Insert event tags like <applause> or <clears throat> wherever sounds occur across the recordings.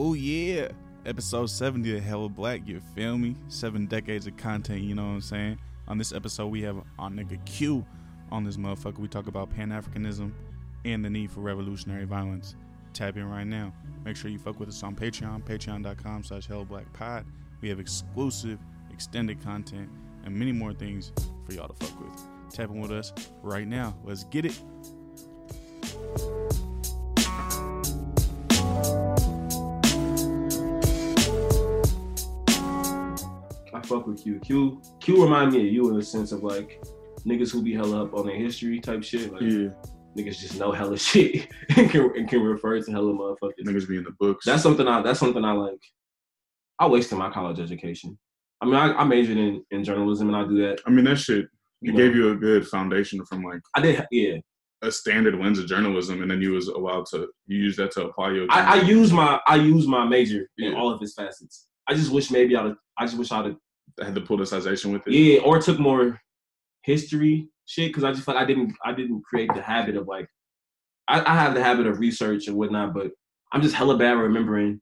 Oh yeah. Episode 70 of Hella Black, you feel me? Seven decades of content, you know what I'm saying? On this episode, we have our nigga Q on this motherfucker. We talk about Pan Africanism and the need for revolutionary violence. Tap in right now. Make sure you fuck with us on Patreon, patreon.com slash hellablackpod. We have exclusive, extended content, and many more things for y'all to fuck with. Tap in with us right now. Let's get it. Q. Q Q remind me of you in the sense of like niggas who be hella up on their history type shit. Like Yeah. niggas just know hella <laughs> shit and can, and can refer to hella motherfuckers. Niggas be in the books. That's something I that's something I like. I wasted my college education. I mean, I, I majored in, in journalism and I do that. I mean, that shit, You it know. gave you a good foundation from like I did, yeah. a standard lens of journalism, and then you was allowed to you use that to apply your. I, I use my I use my major in Yeah. all of its facets. I just wish maybe I'd I just wish I'd had the politicization with it. yeah or took more history shit because I just felt I didn't I didn't create the habit of like I, I have the habit of research and whatnot, but I'm just hella bad remembering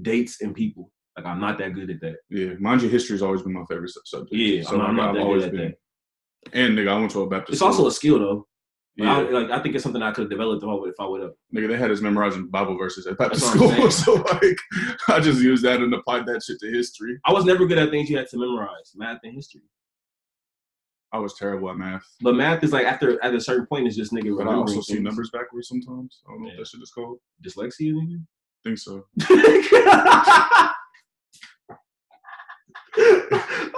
dates and people. Like I'm not that good at that. Yeah, mind you, history's always been my favorite subject. Yeah, so I'm not- I'm not that always good at been. And nigga, I went to a Baptist. It's also a skill though. Yeah, I, like I think it's something I could have developed if I would if I would have. nigga, they had us memorizing Bible verses at school, <laughs> so like, I just used that and applied that shit to history. I was never good at things you had to memorize, math and history. I was terrible at math, But math is like after at a certain point, it's just nigga but I also see numbers backwards sometimes. I don't know Yeah. what that shit is called. Dyslexia, nigga. think so. <laughs> <laughs>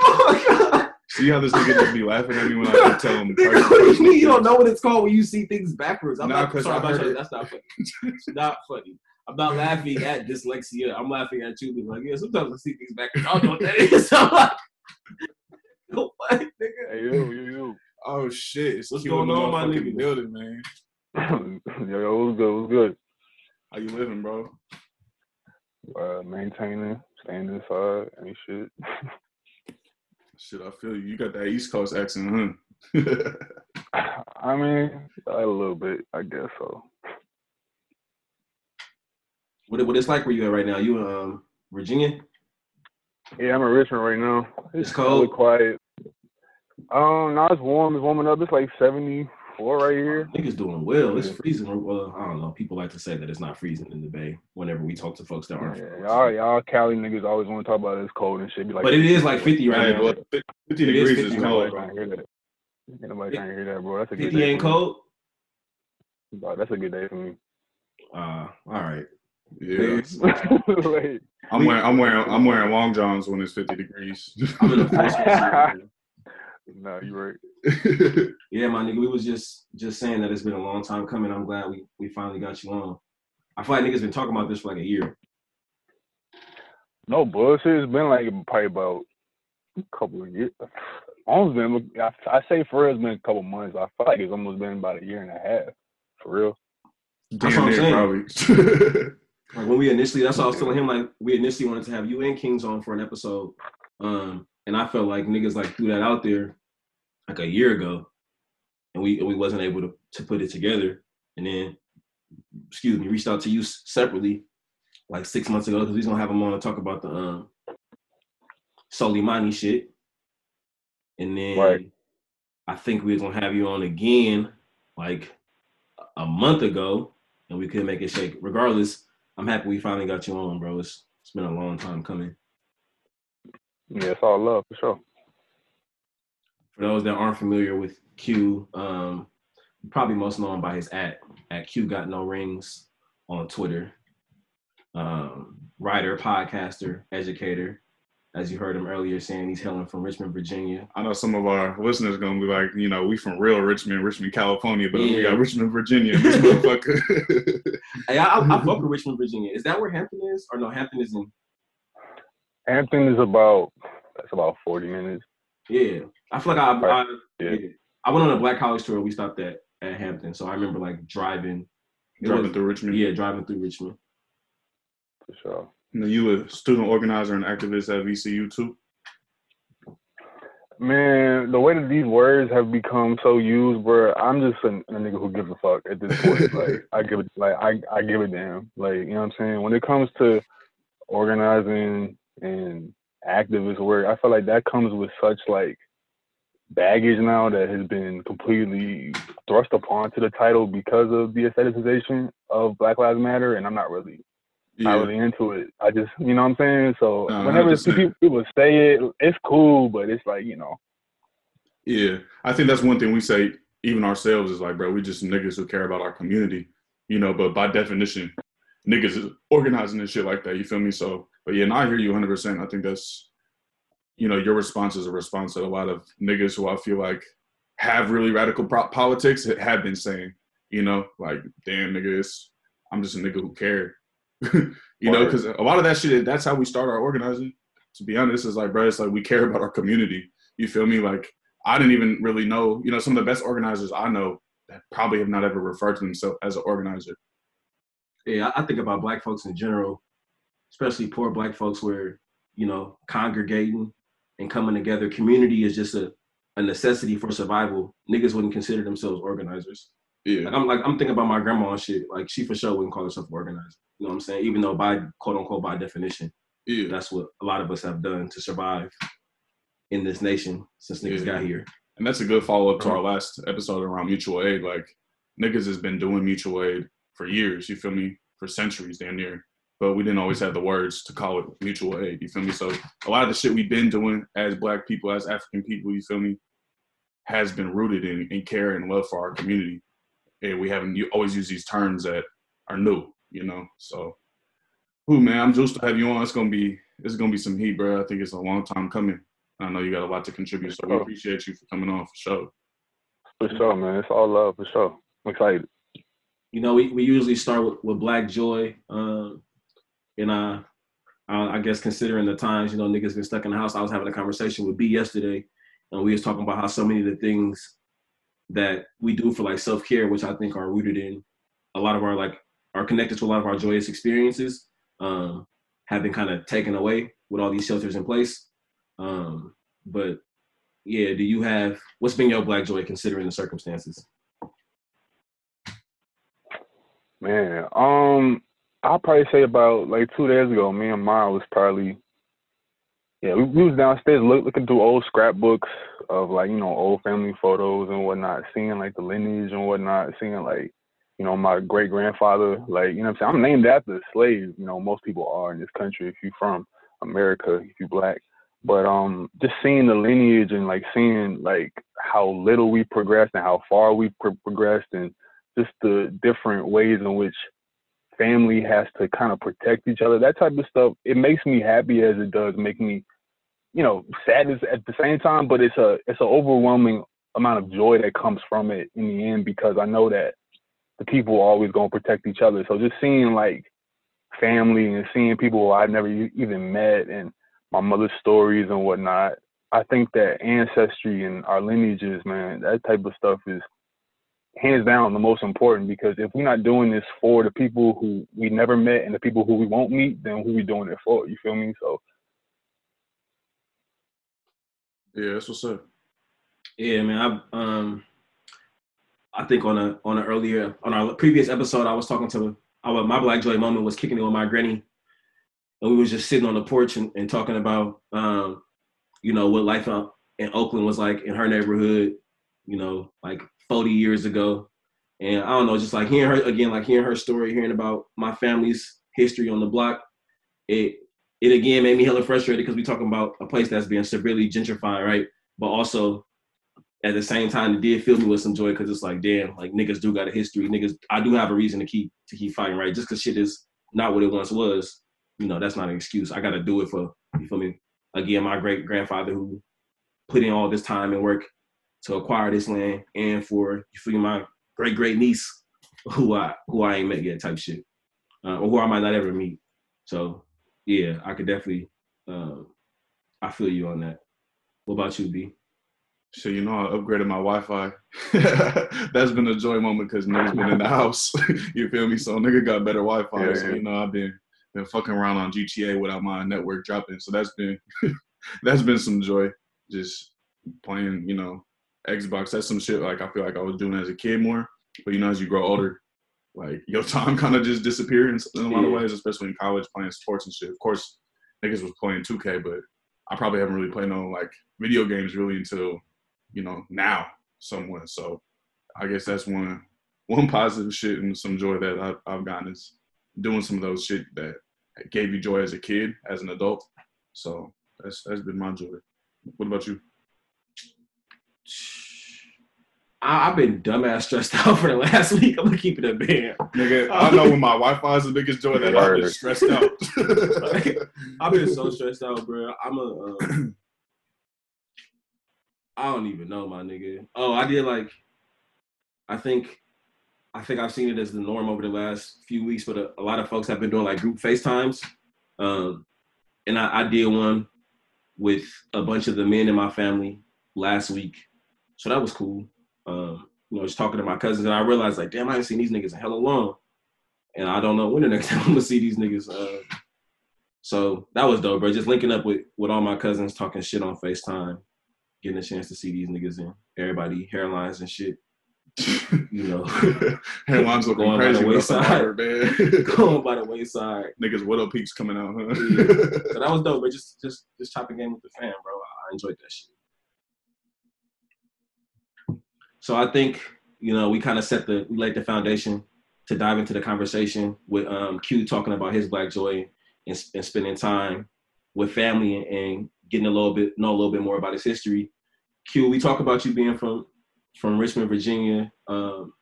oh my god. See how this nigga just be laughing at me when I tell him. Nigga, what do you mean you don't know what it's called when you see things backwards? I'm Nah, not 'cause sorry I about heard you. That's not funny. It's not funny. I'm not laughing at dyslexia. I'm laughing at you being like, yeah, sometimes I see things backwards. I don't know what that is. <laughs> I'm like, no, what, nigga? Hey yo, yo, Oh shit! It's What's going the on, my nigga? Building, man. yo, yo, yo, what's good? What's good? How you living, bro? Uh, maintaining, staying inside, ain't shit. <laughs> Shit, I feel you. You got that East Coast accent, huh? I mean, a little bit, I guess so. What, what it's like where you at right now? You in um, Virginia? Yeah, I'm in Richmond right now. It's really cold. quiet. Um, now it's warm. It's warming up. It's like 74 right here. Niggas doing well. It's freezing. Well, I don't know. People like to say that it's not freezing in the Bay whenever we talk to folks that aren't. Yeah, y'all, y'all Cali niggas always want to talk about it's cold and shit. Be like, But it is like 50 right Right, now. well, 50 degrees is is 50 Ain't cold, nobody bro. trying to hear that. Ain't nobody trying to hear that, bro. That's a good 50 day. ain't cold? Bro, that's a good day for me. Uh, all right. Yeah, <laughs> I'm wearing, I'm wearing, I'm wearing long johns when it's 50 degrees. I'm in a <laughs> full sweatsuit. nah, you right. <laughs> Yeah, my nigga, we was just just saying that it's been a long time coming. I'm glad we we finally got you on. I feel like niggas been talking about this for like a year. No bullshit. It's been like probably about a couple of years. Almost been. I, I say for real, it's been a couple months. I feel like it's almost been about a year and a half. For real. That's Damn what I'm near, probably. Like when we initially, that's what I was telling him. Like we initially wanted to have you and Kings on for an episode, um, and I felt like niggas like threw that out there like a year ago, and we we wasn't able to to put it together. And then, excuse me, reached out to you separately like six months ago because we was gonna have him on to talk about the um Soleimani shit. And then Right. I think we was gonna have you on again like a month ago, and we couldn't make it shake. Regardless, I'm happy we finally got you on, bro. It's it's been a long time coming. Yeah, it's all love for sure. For those that aren't familiar with Q, um, probably most known by his at at Q Got No Rings on Twitter. Um, writer, podcaster, educator. As you heard him earlier saying, he's hailing from Richmond, Virginia. I know some of our listeners gonna be like, you know, we from real Richmond, Richmond, California, but we got Richmond, Virginia. <laughs> This motherfucker. Hey, I, I, I fuck with Richmond, Virginia. Is that where Hampton is? Or no, Hampton is in. Hampton is about that's about 40 minutes. Yeah, I feel like I, I Yeah. yeah. I went on a Black College tour. We stopped at at Hampton, so I remember like driving. Driving was- through Richmond. Yeah, driving through Richmond. For sure. And then you a student organizer and activist at VCU too. Man, the way that these words have become so used, bro, I'm just a, a nigga who gives a fuck at this point. <laughs> like I give it like I, I give a damn. Like, you know what I'm saying? When it comes to organizing and activist work, I feel like that comes with such like baggage now that has been completely thrust upon to the title because of the aestheticization of Black Lives Matter, and I'm not really not really into it. I just, you know what I'm saying? So No, whenever people, people say it, it's cool, but it's like, you know, Yeah, I think that's one thing we say, even ourselves, is like, bro, we just niggas who care about our community, you know. But by definition, niggas is organizing and shit like that. You feel me? So, but yeah, and I hear you 100. percent I think that's, you know, your response is a response that a lot of niggas who I feel like have really radical politics have been saying, you know, like, damn, niggas, I'm just a nigga who care, <laughs> you know, because a lot of that shit, that's how we start our organizing. To be honest, is like, bro, it's like we care about our community. You feel me? Like, I didn't even really know, you know, some of the best organizers I know that probably have not ever referred to themselves as an organizer. yeah, I think about black folks in general, especially poor black folks where, you know, congregating and coming together. Community is just a, a necessity for survival. Niggas wouldn't consider themselves organizers. Yeah. Like I'm like I'm thinking about my grandma and shit. Like she for sure wouldn't call herself an organizer. You know what I'm saying? Even though by quote unquote by definition, Yeah. that's what a lot of us have done to survive in this nation since niggas Yeah. got here. And that's a good follow up to our uh-huh. last episode around mutual aid. Like, niggas has been doing mutual aid for years, you feel me? For centuries, damn near. But we didn't always have the words to call it mutual aid, you feel me? So, a lot of the shit we've been doing as black people, as African people, you feel me, has been rooted in, in care and love for our community. And we haven't you always use these terms that are new, you know? So, who man, I'm just to have you on. It's gonna be it's gonna be some heat, bro. I think it's a long time coming. I know you got a lot to contribute, so we appreciate you for coming on for sure. for sure, man. It's all love, for sure. I'm excited. You know, we, we usually start with, with Black Joy. Um, and uh, uh, I guess considering the times, you know, niggas been stuck in the house. I was having a conversation with B yesterday, and we was talking about how so many of the things that we do for like self care, which I think are rooted in a lot of our like are connected to a lot of our joyous experiences, um, have been kind of taken away with all these shelters in place. Um, but yeah, do you have what's been your Black Joy considering the circumstances? Man, um, I'll probably say about like two days ago, me and Mara was probably, yeah, we, we was downstairs look, looking through old scrapbooks of like you know old family photos and whatnot, seeing like the lineage and whatnot, seeing like you know my great grandfather, like you know I'm saying. I'm named after a slave. You know, most people are in this country if you're from America, if you're black. But um, just seeing the lineage and like seeing like how little we progressed and how far we pro- progressed and just the different ways in which family has to kind of protect each other. That type of stuff. It makes me happy as it does make me, you know, sad at the same time. But it's a it's an overwhelming amount of joy that comes from it in the end because I know that the people are always gonna protect each other. So just seeing like family and seeing people I've never even met and my mother's stories and whatnot. I think that ancestry and our lineages, man, that type of stuff is hands down the most important because if we're not doing this for the people who we never met and the people who we won't meet, then who we doing it for? You feel me? So Yeah, that's what's up. Yeah, man. I um, I think on a on an earlier on our previous episode, I was talking to I, my Black Joy moment was kicking it with my granny, and we was just sitting on the porch and, and talking about um, you know, what life out in Oakland was like in her neighborhood, you know, like 40 years ago, and I don't know, just like hearing her again, like hearing her story, hearing about my family's history on the block, it it again made me hella frustrated because we talking about a place that's being severely gentrified, right? But also at the same time, it did fill me with some joy because it's like, damn, like niggas do got a history. Niggas, I do have a reason to keep to keep fighting, right? Just because shit is not what it once was, you know, that's not an excuse. I got to do it for you feel me. Again, my great grandfather who put in all this time and work to acquire this land, and for you feel my great great niece who I who I ain't met yet, type shit, uh, or who I might not ever meet. So yeah, I could definitely, um, I feel you on that. What about you, B? So you know, I upgraded my Wi-Fi. <laughs> That's been a joy moment because niggas been in the house. <laughs> you feel me? So nigga got better Wi-Fi. Yeah, so you know, I've been been fucking around on GTA without my network dropping. So that's been <laughs> that's been some joy. Just playing, you know, Xbox. That's some shit like I feel like I was doing as a kid more. But you know, as you grow older, like your <laughs> time kind of just disappears in, in a lot of ways, especially in college playing sports and shit. Of course, niggas was playing 2K, but I probably haven't really played no like video games really until you know now somewhat. So I guess that's one <laughs> one positive shit and some joy that I've, I've gotten is doing some of those shit that gave you joy as a kid, as an adult. So that's that's been my joy. What about you? I, I've been dumbass stressed <laughs> out for the last week. I'm gonna keep it a band. Nigga, I know when my Wi-Fi is the biggest joy that I've been stressed out. <laughs> I've been so stressed out, bro. I'm a. Um, I don't even know, my nigga. Oh, I did like. I think, I think I've seen it as the norm over the last few weeks, but a, a lot of folks have been doing like group FaceTimes, um, and I, I did one with a bunch of the men in my family last week, so that was cool. Um, you know, just talking to my cousins, and I realized like, damn, I ain't seen these niggas in hella long, and I don't know when the next <laughs> time I'm gonna see these niggas. Uh, so that was dope, bro. Just linking up with with all my cousins, talking shit on Facetime, getting a chance to see these niggas and everybody hairlines and shit. <laughs> You know, <laughs> Hairlines looking Going by the crazy with the wayside. water, man. going by the wayside. Niggas widow peaks coming out, huh? So that was dope, bro. Just just just chopping game with the fam, bro. I enjoyed that shit. So I think you know we kind of set the we laid the foundation to dive into the conversation with um, Q talking about his Black Joy and, and spending time with family and, and getting a little bit know a little bit more about his history. Q, we talk about you being from from Richmond, Virginia, um,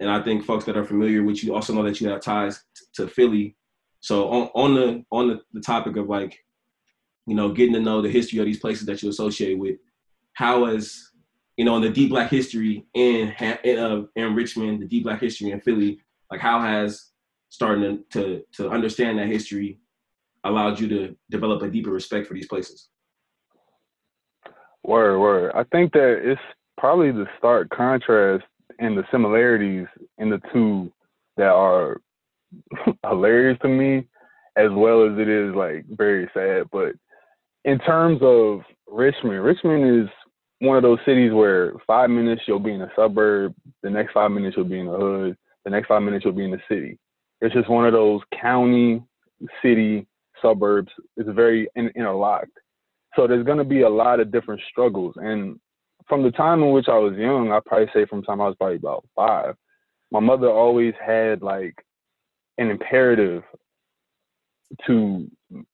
and I think folks that are familiar with you also know that you have ties t- to Philly. So on, on the on the, the topic of like, you know, getting to know the history of these places that you associate with, how has you know in the deep Black history in in, uh, in Richmond, the deep Black history in Philly, like how has starting to, to to understand that history allowed you to develop a deeper respect for these places? Word, word. I think that it's probably the stark contrast and the similarities in the two that are <laughs> hilarious to me, as well as it is like very sad. But in terms of Richmond, Richmond is one of those cities where five minutes you'll be in a suburb, the next five minutes you'll be in the hood, the next five minutes you'll be in the city. It's just one of those county, city, suburbs. It's very in- interlocked. So there's going to be a lot of different struggles. And from the time in which I was young, I probably say from the time I was probably about five, my mother always had like an imperative to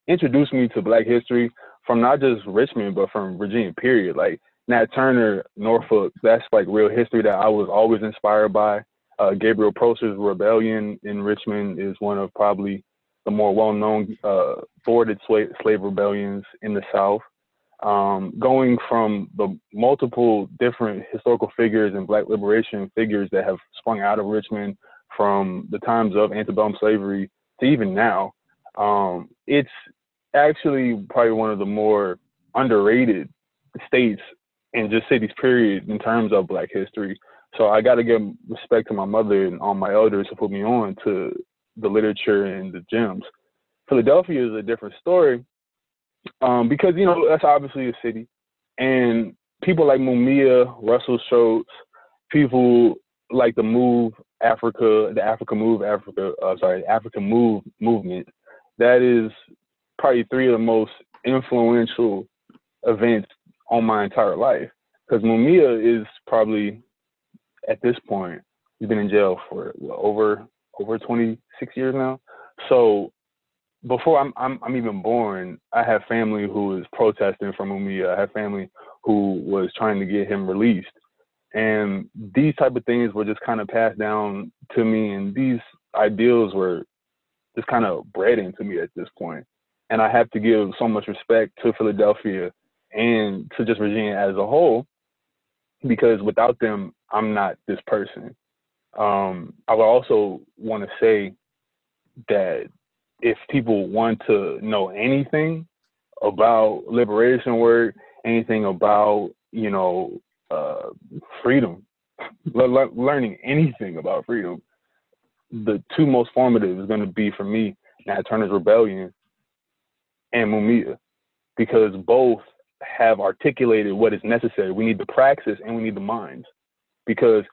introduce me to Black history from not just Richmond, but from Virginia, period. Like Nat Turner, Norfolk, that's like real history that I was always inspired by. Uh, Gabriel Prosser's Rebellion in Richmond is one of probably the more well-known uh, thwarted slave, slave rebellions in the South. Um, going from the multiple different historical figures and Black liberation figures that have sprung out of Richmond from the times of antebellum slavery to even now, um, it's actually probably one of the more underrated states and just cities, period, in terms of Black history. So I got to give respect to my mother and all my elders who put me on to the literature and the gems. Philadelphia is a different story um, because you know that's obviously a city, and people like Mumia, Russell Shoatz, people like the Move Africa, the Africa Move Africa, uh, sorry, African Move movement. That is probably three of the most influential events on my entire life. Because Mumia is probably at this point he's been in jail for what, over over 26 years now. So before I'm, I'm I'm even born, I have family who is protesting for Mumia. I have family who was trying to get him released, and these type of things were just kind of passed down to me, and these ideals were just kind of bred into me at this point. And I have to give so much respect to Philadelphia and to just Virginia as a whole, because without them, I'm not this person. Um, I would also want to say that if people want to know anything about liberation work, anything about you know uh, freedom, le- le- learning anything about freedom, the two most formative is going to be for me Nat Turner's Rebellion and Mumia, because both have articulated what is necessary. We need the praxis and we need the minds, because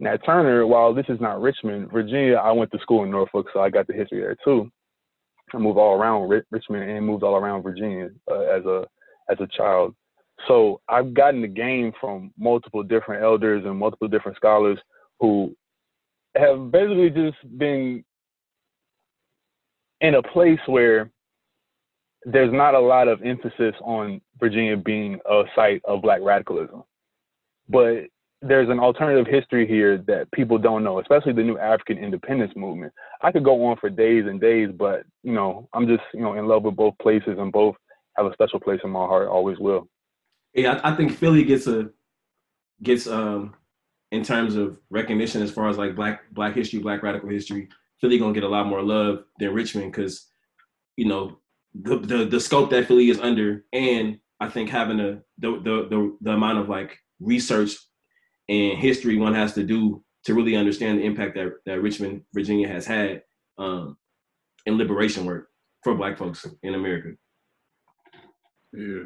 Nat Turner, while this is not Richmond, Virginia, I went to school in Norfolk, so I got the history there too. I moved all around Richmond and moved all around Virginia uh, as a as a child. So I've gotten the game from multiple different elders and multiple different scholars who have basically just been in a place where there's not a lot of emphasis on Virginia being a site of black radicalism. But there's an alternative history here that people don't know, especially the new African independence movement. I could go on for days and days, but you know, I'm just you know in love with both places and both have a special place in my heart. Always will. Yeah, I, I think Philly gets a gets um in terms of recognition as far as like black black history, black radical history. Philly gonna get a lot more love than Richmond because you know the, the the scope that Philly is under, and I think having a the the the, the amount of like research and history one has to do to really understand the impact that, that Richmond, Virginia has had um, in liberation work for Black folks in America. Yeah.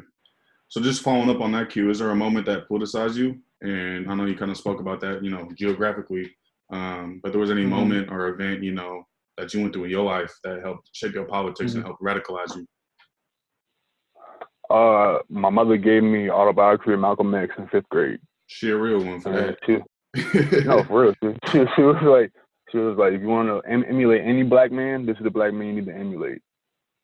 So just following up on that, Q, is there a moment that politicized you? And I know you kind of spoke about that, you know, geographically. Um, but there was any mm-hmm. moment or event, you know, that you went through in your life that helped shape your politics mm-hmm. and help radicalize you? Uh, my mother gave me autobiography of Malcolm X in fifth grade. She a real one for that. She, <laughs> no, for real. She, she, she, was like, she was like, if you want to em- emulate any black man, this is the black man you need to emulate.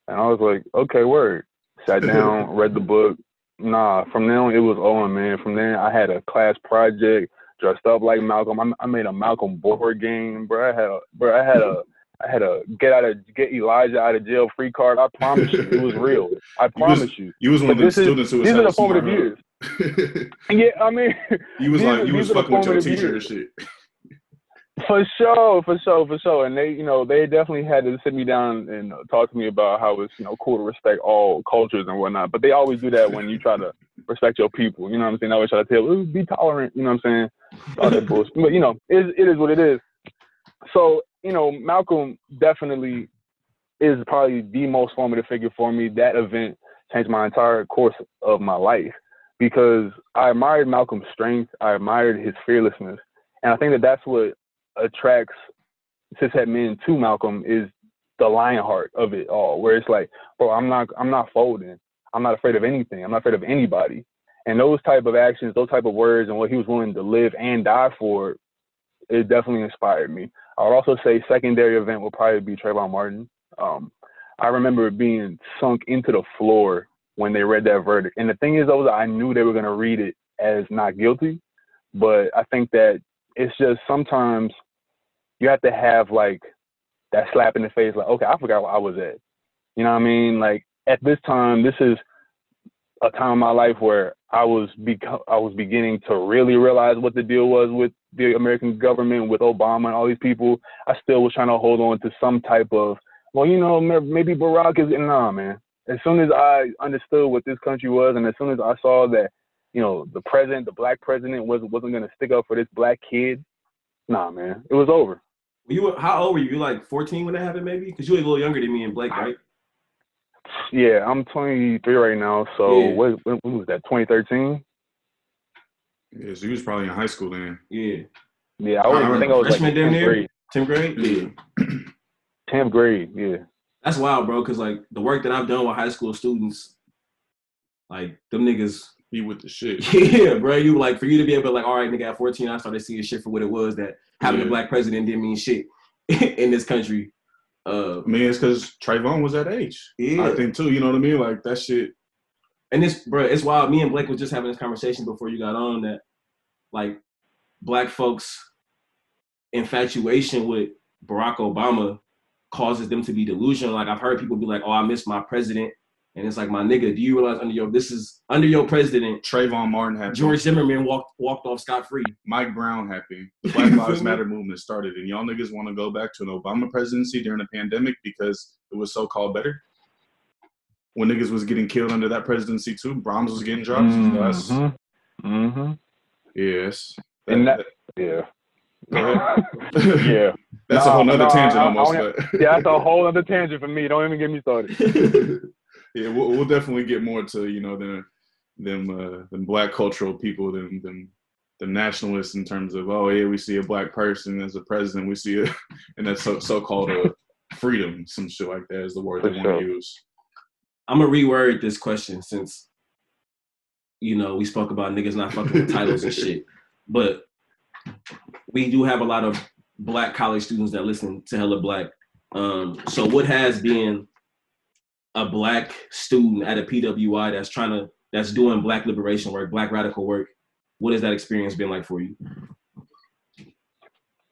And I was like, okay, word. Sat <laughs> down, read the book. Nah, from then on it was on, man. From then I had a class project, dressed up like Malcolm. I, I made a Malcolm board game, bro. I had a, bro. I had a. I had a get out of get Elijah out of jail free card. I promise you, it was <laughs> real. I promise you. Was, you. you was one of the students who was these are the formative years. <laughs> yeah, I mean, <laughs> you was like you was fucking with your teacher years. and shit. For sure, for sure, for sure. And they, you know, they definitely had to sit me down and talk to me about how it's, you know, cool to respect all cultures and whatnot. But they always do that when you try to respect your people. You know what I'm saying? They always try to tell, be tolerant. You know what I'm saying? All that bullshit. But you know, it, it is what it is. So you know, Malcolm definitely is probably the most formative figure for me. That event changed my entire course of my life because I admired Malcolm's strength, I admired his fearlessness, and I think that that's what attracts cishet men to Malcolm is the lion heart of it all, where it's like, bro, I'm not, I'm not folding. I'm not afraid of anything. I'm not afraid of anybody. And those type of actions, those type of words, and what he was willing to live and die for, it definitely inspired me. I would also say secondary event will probably be Trayvon Martin. Um, I remember being sunk into the floor when they read that verdict. And the thing is, though, I knew they were going to read it as not guilty, but I think that it's just sometimes you have to have like that slap in the face, like, okay, I forgot where I was at. You know what I mean? Like at this time, this is a time in my life where I was beco- I was beginning to really realize what the deal was with the American government, with Obama and all these people. I still was trying to hold on to some type of, well, you know, maybe Barack is nah, man as soon as I understood what this country was, and as soon as I saw that, you know, the president, the black president, was wasn't gonna stick up for this black kid, nah, man, it was over. You were how old were you? You like 14 when that happened, maybe? Because you were a little younger than me and Blake, right? Yeah, I'm 23 right now. So yeah. what, when, when was that? 2013. Yeah, so you was probably in high school then. Yeah. Yeah, I, was, I think I was like 10th grade. 10th grade. Yeah. 10th <clears throat> grade. Yeah that's wild, bro. Cause like the work that I've done with high school students, like them niggas be with the shit. <laughs> Yeah, bro. You like for you to be able to like, all right, nigga, at 14, I started seeing shit for what it was that having yeah. a black president didn't mean shit <laughs> in this country. Uh, I mean, it's because Trayvon was that age. Yeah, I think too. You know what I mean? Like that shit. And this, bro, it's wild. Me and Blake was just having this conversation before you got on that, like, black folks' infatuation with Barack Obama causes them to be delusional. Like I've heard people be like, "Oh, I miss my president," and it's like, "My nigga, do you realize under your this is under your president, Trayvon Martin happened, George Zimmerman walked walked off scot free, Mike Brown happened, the <laughs> Black Lives Matter movement started, and y'all niggas want to go back to an Obama presidency during a pandemic because it was so called better." When niggas was getting killed under that presidency too, Brahms was getting dropped. Mm-hmm. mm-hmm. Yes. That, and that, yeah. yeah. <laughs> That's no, a whole other no, tangent I, almost. I yeah, that's a whole other tangent for me. Don't even get me started. <laughs> yeah, we'll, we'll, definitely get more to you know them them uh, them black cultural people than than the nationalists in terms of oh yeah we see a black person as a president we see it <laughs> and that's so so called a freedom some shit like that is the word For they sure. want to use. I'm gonna reword this question since you know we spoke about niggas not fucking with titles and shit, <laughs> but we do have a lot of black college students that listen to Hella Black. Um, so what has been a black student at a PWI that's trying to that's doing black liberation work, black radical work? What has that experience been like for you?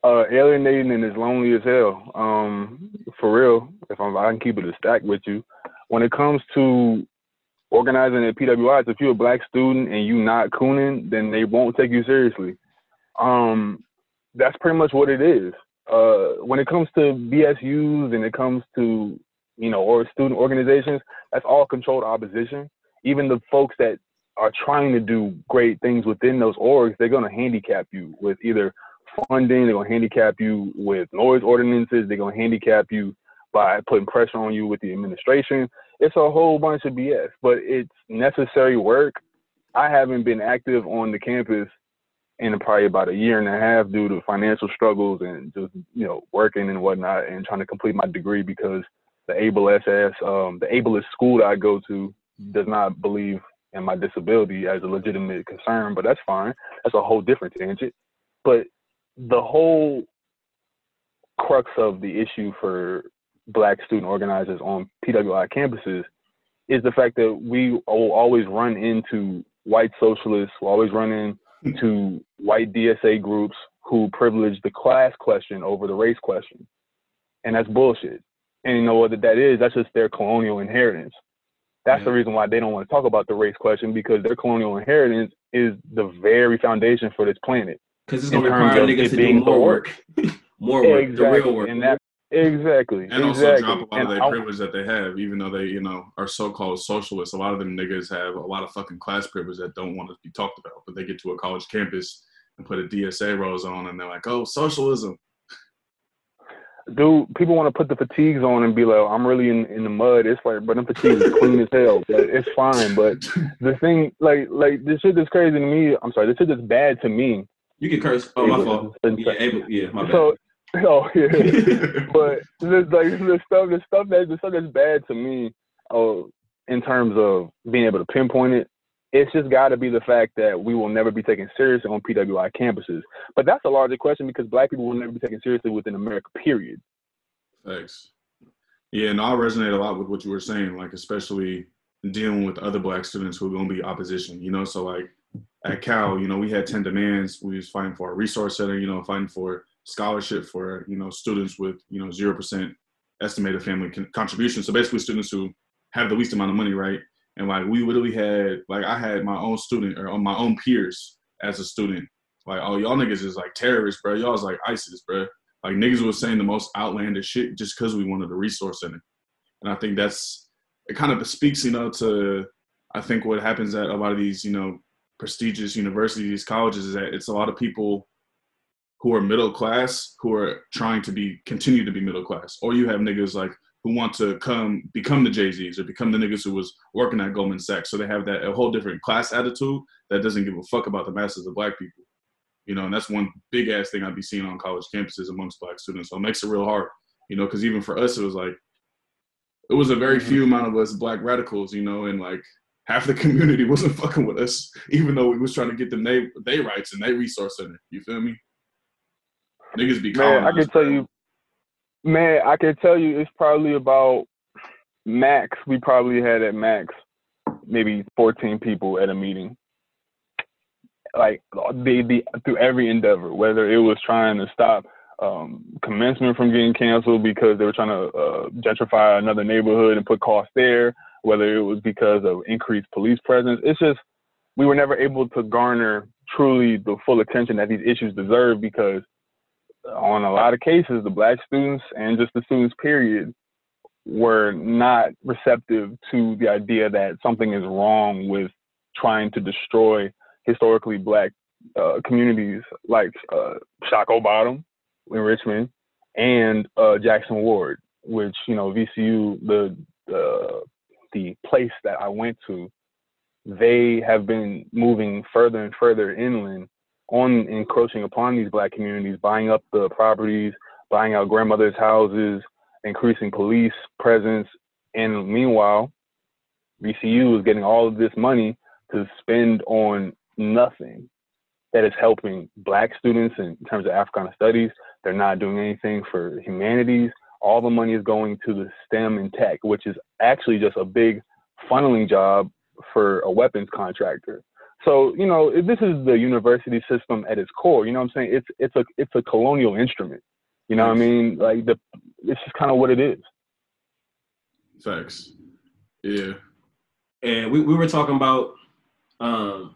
uh, alienating and is lonely as hell. Um, for real, if I'm, I can keep it a stack with you. When it comes to organizing at PWIs, if you're a black student and you not cooning, then they won't take you seriously. Um, that's pretty much what it is. Uh, when it comes to BSUs and it comes to you know or student organizations, that's all controlled opposition. Even the folks that are trying to do great things within those orgs, they're gonna handicap you with either funding, they're gonna handicap you with noise ordinances, they're gonna handicap you by putting pressure on you with the administration. It's a whole bunch of BS, but it's necessary work. I haven't been active on the campus in probably about a year and a half due to financial struggles and just you know working and whatnot and trying to complete my degree because the able SS, um, the ableist school that I go to does not believe in my disability as a legitimate concern, but that's fine. That's a whole different tangent. But the whole crux of the issue for black student organizers on PWI campuses is the fact that we will always run into white socialists, will always run into white DSA groups who privilege the class question over the race question. And that's bullshit. And you know what that is? That's just their colonial inheritance. That's the reason why they don't want to talk about the race question because their colonial inheritance is the very foundation for this planet. Because it's gonna terms require of niggas it to do more work, <laughs> more work, the real work. And that exactly. and also drop a lot And of their I- privilege that they have, even though they, you know, are so-called socialists. A lot of them niggas have a lot of fucking class privilege that don't want to be talked about, but they get to a college campus and put a DSA rose on, and they're like, "Oh, socialism." Dude, people want to put the fatigues on and be like, I'm really in, in the mud. It's like, but them fatigues is clean as hell. But it's fine. But the thing, like, like this shit that's crazy to me. I'm sorry, this shit that's bad to me. You can curse. Oh, my fault. Yeah, able, yeah, my bad. So, oh yeah. <laughs> but the, like the stuff, the stuff that the stuff that's bad to me, oh, in terms of being able to pinpoint it, it's just got to be the fact that we will never be taken seriously on PWI campuses. But that's a larger question because Black people will never be taken seriously within America. Period. Thanks. Yeah, and I resonate a lot with what you were saying, like especially dealing with other black students who are gonna be opposition, you know. So like at Cal, you know, we had 10 demands. We was fighting for a resource center, you know, fighting for scholarship for, you know, students with, you know, zero percent estimated family con- contribution. So basically students who have the least amount of money, right? And like we literally had like I had my own student or uh, my own peers as a student. Like, oh y'all niggas is like terrorists, bro. Y'all is like ISIS, bro. Like niggas was saying the most outlandish shit just because we wanted a resource center. And I think that's it kind of speaks, you know, to I think what happens at a lot of these, you know, prestigious universities, colleges is that it's a lot of people who are middle class who are trying to be continue to be middle class. Or you have niggas like who want to come become the Jay-Z's or become the niggas who was working at Goldman Sachs. So they have that a whole different class attitude that doesn't give a fuck about the masses of black people. You know, and that's one big ass thing I'd be seeing on college campuses amongst black students. So it makes it real hard, you know, because even for us, it was like, it was a very Mhm. few amount of us black radicals, you know, and like half the <laughs> community wasn't fucking with us, even though we was trying to get them they, they rights and they resource center. You feel me? Niggas be Man, I calling can tell you, man, I can tell you it's probably about max. We probably had at max maybe 14 people at a meeting. Like the the through every endeavor, whether it was trying to stop um, commencement from getting canceled because they were trying to uh, gentrify another neighborhood and put costs there, whether it was because of increased police presence. It's just we were never able to garner truly the full attention that these issues deserve because on a lot of cases, the black students and just the students, period, were not receptive to the idea that something is wrong with trying to destroy historically black uh, communities like uh, Shockoe Bottom in Richmond and uh, Jackson Ward, which you know VCU, the uh, the place that I went to, they have been moving further and further inland on encroaching upon these black communities, buying up the properties, buying out grandmothers' houses, increasing police presence, and meanwhile, VCU is getting all of this money to spend on nothing that is helping black students in terms of Africana studies. They're not doing anything for humanities. All the money is going to the STEM and tech, which is actually just a big funneling job for a weapons contractor. So, you know, this is the university system at its core. You know what I'm saying? It's it's a it's a colonial instrument. You know what I mean? Like the it's just kind of what it is. Facts. Yeah. And we, we were talking about um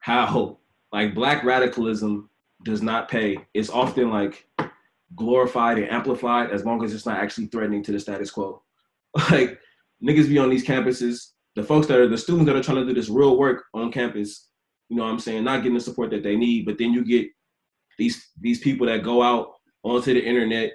how like black radicalism does not pay. It's often like glorified and amplified as long as it's not actually threatening to the status quo. <laughs> Like niggas be on these campuses the folks that are the students that are trying to do this real work on campus, you know what I'm saying, not getting the support that they need, but then you get these these people that go out onto the internet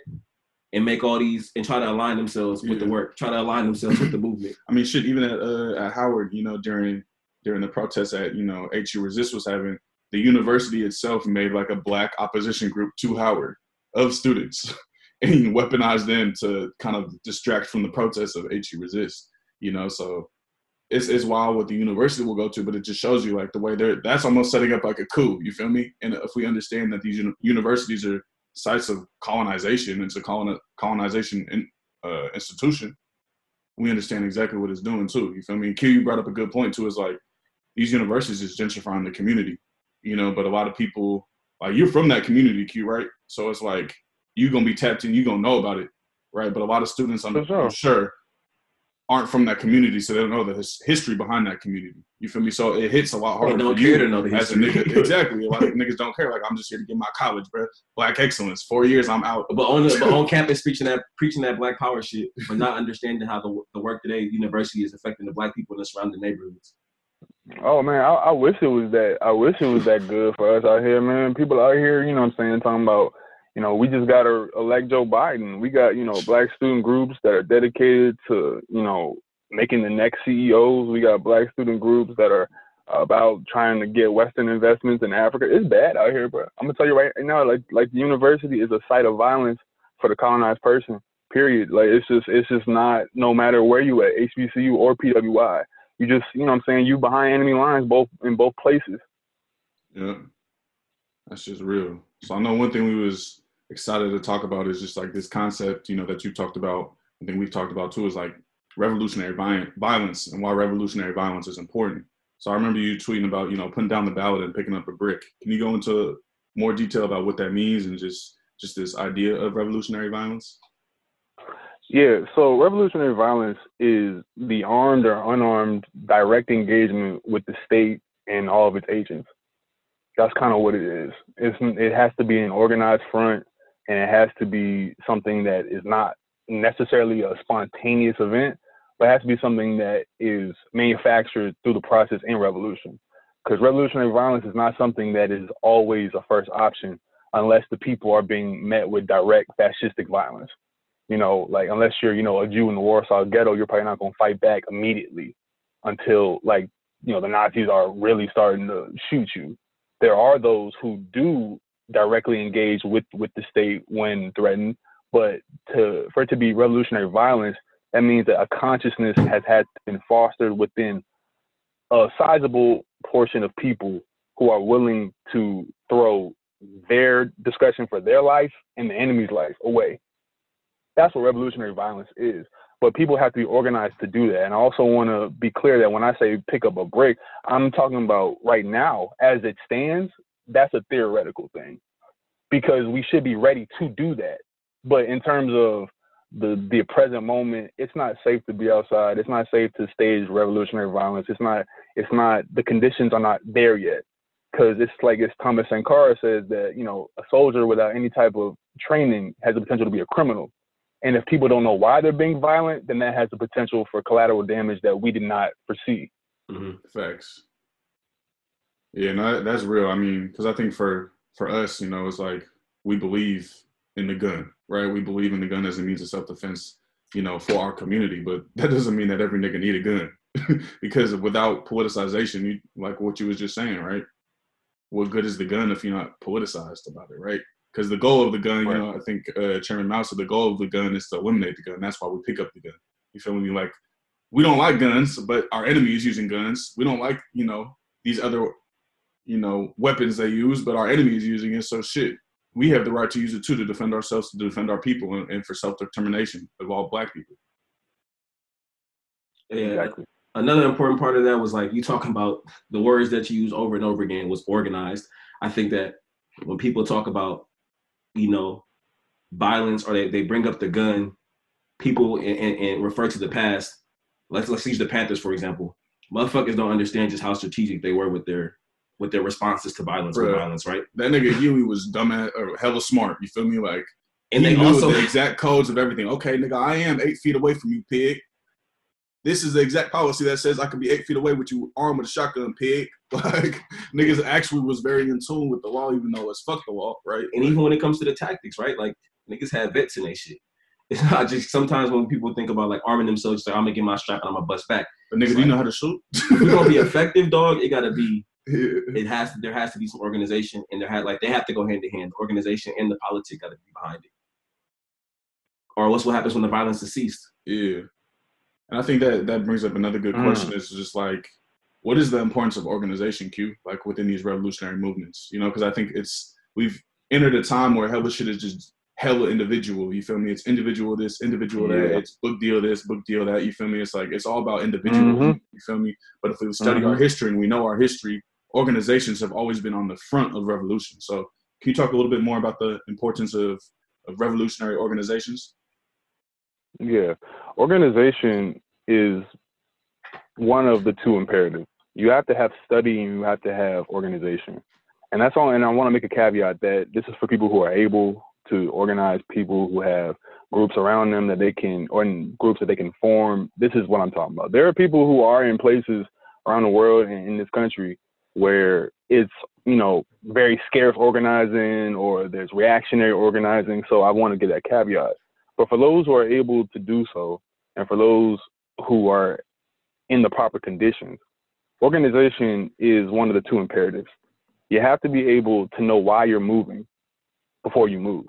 and make all these and try to align themselves with the work, try to align themselves with the <laughs> movement. I mean, shit, even at uh, at Howard, you know, during during the protests at you know HU Resist was having, the university itself made like a black opposition group to Howard of students <laughs> and weaponized them to kind of distract from the protests of HU Resist. You know, so it's, it's wild what the university will go to, but it just shows you like the way they're that's almost setting up like a coup. You feel me? And if we understand that these universities are sites of colonization, it's a colon, colonization in, uh, institution. We understand exactly what it's doing too. You feel me? And Q, you brought up a good point too. Is like these universities is gentrifying the community, you know. But a lot of people, like you're from that community, Q, right? So it's like you're gonna be tapped in, you're gonna know about it, right? But a lot of students, I'm, sure. I'm sure, aren't from that community, so they don't know the his history behind that community. You feel me? So it hits a lot harder. They don't care to know the history. Nigga, <laughs> exactly. A lot of niggas don't care. Like I'm just here to get my college, bro. Black excellence. Four years, I'm out. But on the, but on campus, preaching that preaching that black power shit, but not understanding how the the work today university is affecting the black people in the surrounding neighborhoods. Oh man, I, I wish it was that. I wish it was that good for us out here, man. People out here, you know what I'm saying, talking about you know, we just got to elect Joe Biden. We got, you know, black student groups that are dedicated to, you know, making the next CEOs. We got black student groups that are about trying to get Western investments in Africa. It's bad out here, bro. I'm gonna tell you right now, like like the university is a site of violence for the colonized person. Period. Like it's just it's just not no matter where you at, HBCU or PWI. You just you know what I'm saying, you behind enemy lines both in both places. Yeah. That's just real. So I know one thing we was excited to talk about is just like this concept, you know, that you talked about. I think we've talked about too, is like revolutionary violence and why revolutionary violence is important. So I remember you tweeting about, you know, putting down the ballot and picking up a brick. Can you go into more detail about what that means and just just this idea of revolutionary violence? Yeah, so revolutionary violence is the armed or unarmed direct engagement with the state and all of its agents. That's kind of what it is. It's, it has to be an organized front and it has to be something that is not necessarily a spontaneous event, but has to be something that is manufactured through the process in revolution. Because revolutionary violence is not something that is always a first option unless the people are being met with direct fascistic violence. You know, like unless you're, you know, a Jew in the Warsaw ghetto, you're probably not going to fight back immediately until like, you know, the Nazis are really starting to shoot you. There are those who do directly engage with with the state when threatened, but to for it to be revolutionary violence, that means that a consciousness has had been fostered within a sizable portion of people who are willing to throw their discussion for their life and the enemy's life away. That's what revolutionary violence is. But people have to be organized to do that. And I also want to be clear that when I say pick up a brick, I'm talking about right now, as it stands, that's a theoretical thing because we should be ready to do that. But in terms of the the present moment, it's not safe to be outside. It's not safe to stage revolutionary violence. It's not. It's not. The conditions are not there yet. Because it's like as Thomas Sankara says that you know a soldier without any type of training has the potential to be a criminal. And if people don't know why they're being violent, then that has the potential for collateral damage that we did not foresee. Mm-hmm. Yeah, no, that's real. I mean, because I think for for us, you know, it's like we believe in the gun, right? We believe in the gun as a means of self defense, you know, for our community. But <laughs> that doesn't mean that every nigga need a gun, <laughs> because without politicization, you, like what you was just saying, right? what good is the gun if you're not politicized about it, right? Because the goal of the gun, Right. you know, I think uh, Chairman Mao said the goal of the gun is to eliminate the gun. That's why we pick up the gun. You feel me? Like we don't like guns, but our enemy is using guns. We don't like, you know, these other, you know, weapons they use, but our enemy is using it. So shit, we have the right to use it too to defend ourselves, to defend our people, and, and for self determination of all Black people. Yeah. Exactly. Another important part of that was like you talking about the words that you use over and over again was organized. I think that when people talk about, you know, violence or they, they bring up the gun, people and, and, and refer to the past. Let's let's use the Panthers for example. Motherfuckers don't understand just how strategic they were with their with their responses to violence Bruh. violence, right? That nigga Huey was dumb at, or hella smart. You feel me? Like And he they knew also the exact codes of everything. Okay, nigga, I am eight feet away from you, pig. This is the exact policy that says I can be eight feet away with you, armed with a shotgun, pig. <laughs> Like niggas actually was very in tune with the law, even though it's fuck the law, right? and even when it comes to the tactics, right? Like niggas have vets in their shit. <laughs> It's not just sometimes when people think about like arming themselves, like I'm gonna get my strap and I'm gonna bust back. but nigga, do you know how to shoot? If we're gonna be <laughs> effective, dog, it gotta be Yeah. it has to there has to be some organization and there had like they have to go hand in hand. The organization and the politic gotta be behind it. Or what's what happens when the violence is ceased? Yeah. And I think that that brings up another good Mm. question is just like, what is the importance of organization, Q, like within these revolutionary movements? You know, because I think it's, we've entered a time where hella shit is just hella individual. You feel me? It's individual this, individual that. It's book deal this, book deal that. You feel me? It's like, it's all about individual. Mhm. You feel me? But if we study our Mhm. history and we know our history, organizations have always been on the front of revolution. So can you talk a little bit more about the importance of, of revolutionary organizations? Yeah. Organization is one of the two imperatives. You have to have study and you have to have organization. And that's all and I want to make a caveat that this is for people who are able to organize people who have groups around them that they can or groups that they can form. This is what I'm talking about. There are people who are in places around the world and in this country where it's, you know, very scarce organizing or there's reactionary organizing. So I want to get that caveat. But for those who are able to do so, and for those who are in the proper conditions, organization is one of the two imperatives. You have to be able to know why you're moving before you move.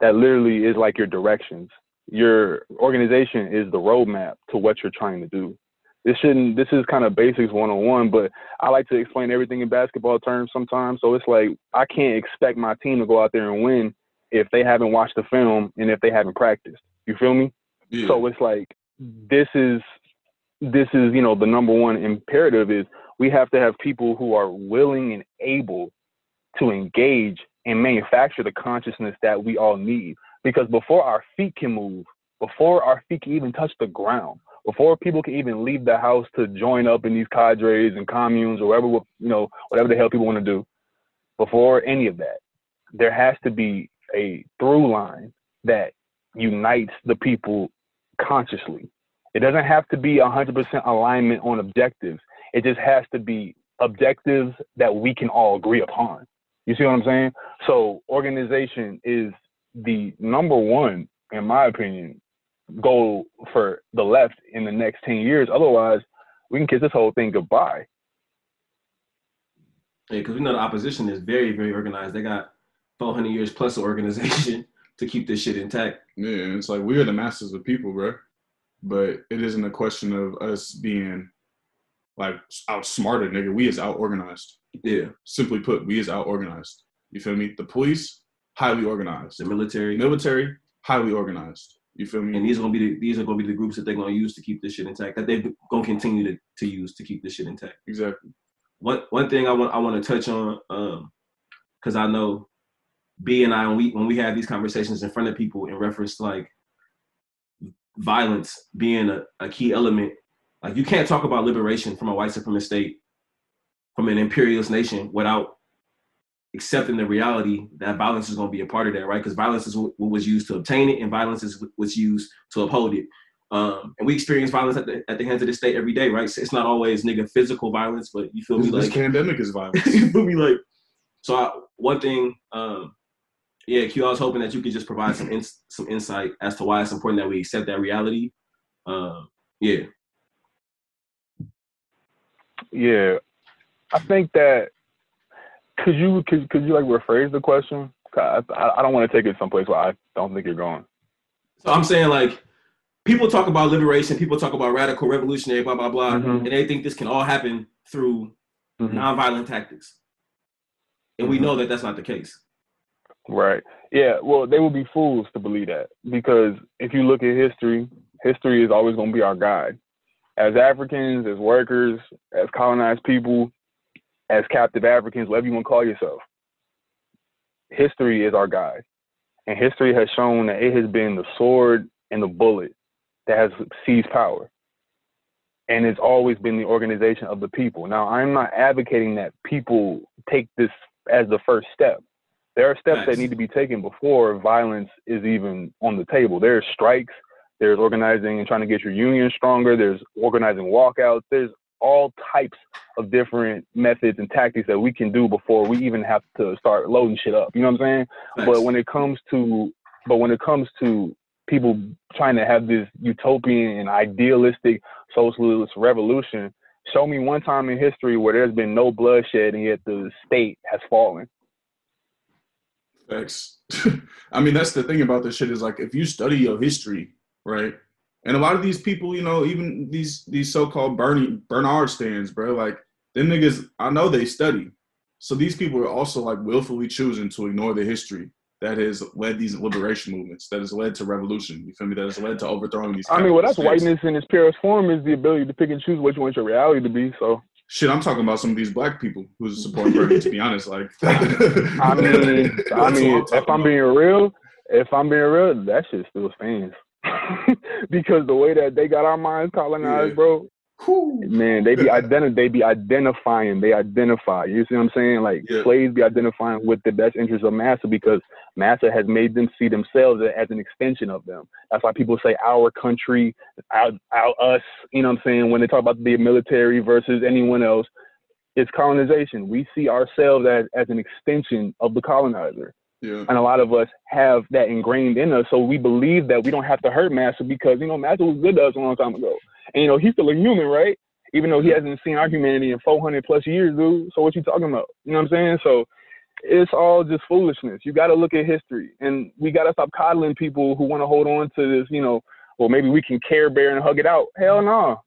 That literally is like your directions. Your organization is the roadmap to what you're trying to do. This shouldn't. This is kind of basics 101, but I like to explain everything in basketball terms sometimes. So it's like I can't expect my team to go out there and win if they haven't watched the film and if they haven't practiced. You feel me? Yeah. So it's like mm-hmm. this is this is you know the number one imperative is we have to have people who are willing and able to engage and manufacture the consciousness that we all need because before our feet can move before our feet can even touch the ground before people can even leave the house to join up in these cadres and communes or whatever you know whatever the hell people want to do before any of that there has to be a through line that unites the people consciously. It doesn't have to be 100% alignment on objectives. It just has to be objectives that we can all agree upon. You see what I'm saying? So organization is the number one, in my opinion, goal for the left in the next 10 years. Otherwise, we can kiss this whole thing goodbye. Yeah, because we know the opposition is very, very organized. They got 400 years plus of organization <laughs> to keep this shit intact. Yeah, and it's like we are the masters of people, bro. But it isn't a question of us being like outsmarted, nigga. We is out organized. Yeah, Simply put, we is out organized. You feel me? The police, highly organized. the military. Military, highly organized. You feel me? and these are gonna be the, these are gonna be the groups that they're gonna use to keep this shit intact. That they're gonna continue to, to use to keep this shit intact. exactly. One one thing I want I want to touch on, um, because I know B and I when we when we have these conversations in front of people in reference to like violence being a, a key element. Like you can't talk about liberation from a white supremacist state, from an imperialist nation without accepting the reality that violence is going to be a part of that, right? Because violence is what what was used to obtain it, and violence is what was used to uphold it. Um, and we experience violence at the, at the hands of the state every day, right? So it's not always nigga physical violence, but you feel This, me this like pandemic is <laughs> violence. you feel me like. So I, one thing, um, yeah, Q, I was hoping that you could just provide some ins- some insight as to why it's important that we accept that reality. Um, yeah, Yeah, I think that Could you could, could you like rephrase the question? I, I don't want to take it someplace where I don't think you're going. So I'm saying like people talk about liberation, people talk about radical revolutionary, blah blah blah, mm-hmm. and they think this can all happen through mm-hmm. nonviolent tactics, and mm-hmm. we know that that's not the case. Right. Yeah. Well, they would be fools to believe that because if you look at history, history is always going to be our guide. As Africans, as workers, as colonized people, as captive Africans, whatever you want to call yourself, history is our guide. And history has shown that it has been the sword and the bullet that has seized power. And it's always been the organization of the people. Now, I'm not advocating that people take this as the first step. There are steps nice. that need to be taken before violence is even on the table. There's strikes, there's organizing and trying to get your union stronger, there's organizing walkouts, there's all types of different methods and tactics that we can do before we even have to start loading shit up. You know what I'm saying? Nice. But when it comes to but when it comes to people trying to have this utopian and idealistic socialist revolution, show me one time in history where there's been no bloodshed and yet the state has fallen. Thanks. <laughs> I mean, that's the thing about this shit is like if you study your history, right? And a lot of these people, you know, even these these so-called Bernie Bernard stands, bro, like them niggas, I know they study. So these people are also like willfully choosing to ignore the history that has led these liberation movements, that has led to revolution. You feel me? That has led to overthrowing these. I mean, well, that's states. whiteness in its purest form is the ability to pick and choose what you want your reality to be. So. Shit, I'm talking about some of these black people who's supporting Bernie. to be honest, like. <laughs> I mean, I <laughs> mean, if I'm being real, if I'm being real, that shit still stands. <laughs> because the way that they got our minds colonized, yeah. bro. Whew. Man, they be <laughs> identi- they be identifying, they identify. You see what I'm saying? Like yeah. slaves be identifying with the best interests of massa because massa has made them see themselves as an extension of them. That's why people say our country, our, our us. You know what I'm saying? When they talk about the military versus anyone else, it's colonization. We see ourselves as as an extension of the colonizer. Yeah. And a lot of us have that ingrained in us. So we believe that we don't have to hurt Master because, you know, Master was good to us a long time ago. And, you know, he's still a human, right? Even though he hasn't seen our humanity in 400 plus years, dude. So what you talking about? You know what I'm saying? So it's all just foolishness. You got to look at history. And we got to stop coddling people who want to hold on to this, you know, well, maybe we can care bear and hug it out. Hell no.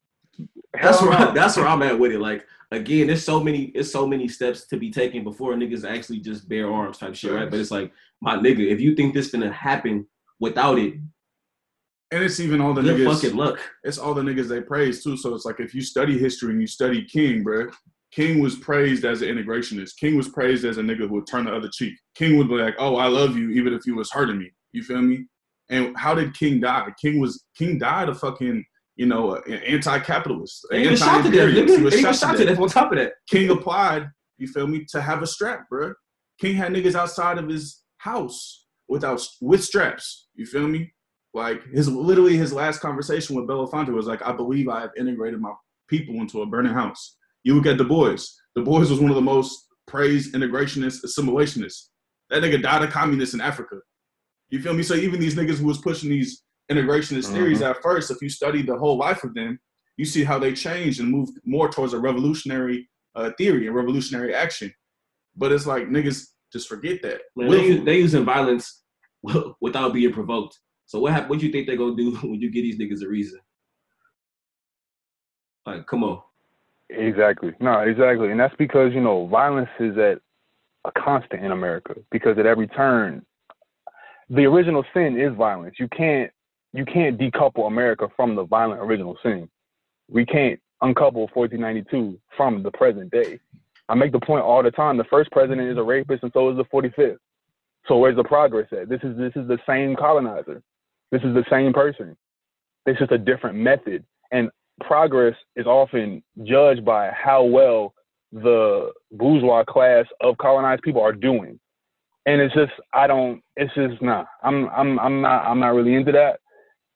That's where I, <laughs> that's where I'm at with it. Like again, there's so many it's so many steps to be taken before niggas actually just bare arms type shit, right? But it's like my nigga, if you think this gonna happen without it, and it's even all the niggas. Fucking luck. It's all the niggas they praise too. So it's like if you study history and you study King, bro. King was praised as an integrationist. King was praised as a nigga who would turn the other cheek. King would be like, "Oh, I love you, even if you was hurting me." You feel me? And how did King die? King was King died a fucking you know, an anti-capitalist, an anti-imperialist. He was shot, shot to death. On top of that, King applied. You feel me? To have a strap, bro. King had niggas outside of his house without with straps. You feel me? Like his literally his last conversation with Belafonte was like, "I believe I have integrated my people into a burning house." You look at Du Bois. Du Bois was one of the most praised integrationists, assimilationists. That nigga died a communist in Africa. You feel me? So even these niggas who was pushing these integrationist mm-hmm. theories at first, if you study the whole life of them, you see how they changed and moved more towards a revolutionary uh, theory and revolutionary action. But it's like niggas just forget that. Man, they, they using violence <laughs> without being provoked. So what hap- what you think they're gonna do <laughs> when you give these niggas a reason? Like, come on. Exactly. No, exactly. And that's because, you know, violence is at a constant in America because at every turn, the original sin is violence. You can't you can't decouple America from the violent original sin. We can't uncouple 1492 from the present day. I make the point all the time. The first president is a rapist, and so is the 45th. So where's the progress at? This is this is the same colonizer. This is the same person. It's just a different method. And progress is often judged by how well the bourgeois class of colonized people are doing. And it's just I don't it's just nah. I'm I'm I'm not I'm not really into that.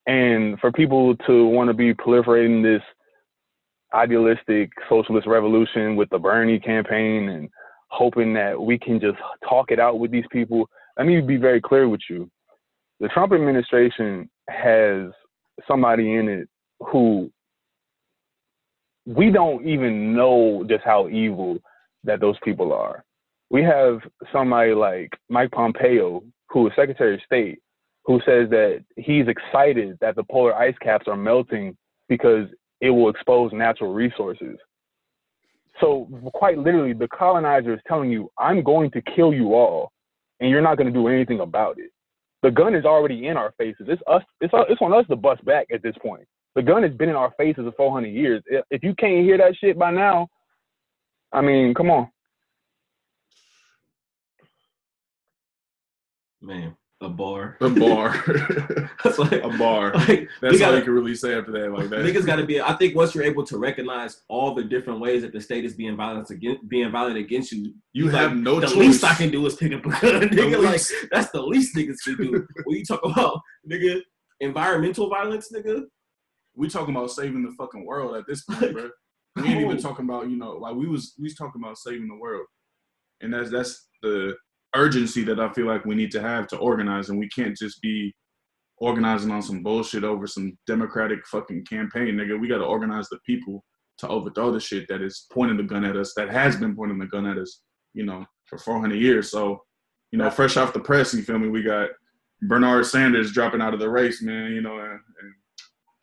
And for people to want to be proliferating this idealistic socialist revolution with the Bernie campaign and hoping that we can just talk it out with these people, let me be very clear with you. The Trump administration has somebody in it who we don't even know just how evil that those people are. we have somebody like Mike Pompeo, who is Secretary of State, who says that he's excited that the polar ice caps are melting because it will expose natural resources. So quite literally, the colonizer is telling you, "I'm going to kill you all, and you're not going to do anything about it." The gun is already in our faces. It's us. It's it's on us to bust back at this point. The gun has been in our faces for 400 years. If you can't hear that shit by now, I mean, come on. Man, a bar. A bar. <laughs> That's like a bar. Like, That's we all gotta, you can really say after that. Like that. niggas got to be. I think once you're able to recognize all the different ways that the state is being violent against, being violent against you, you like, have no the choice. least I can do is pick up a gun, <laughs> nigga. Like that's the least niggas can do. when you talk about nigga environmental violence, nigga, we talking about saving the fucking world at this point, bro. <laughs> We ain't even talking about you know like we was we was talking about saving the world, and that's that's the urgency that I feel like we need to have to organize, and we can't just be organizing on some bullshit over some democratic fucking campaign, nigga. We got to organize the people to overthrow the shit that is pointing the gun at us, that has been pointing the gun at us, you know, for 400 years. So, you know, fresh off the press, you feel me? We got Bernard Sanders dropping out of the race, man. You know, and, and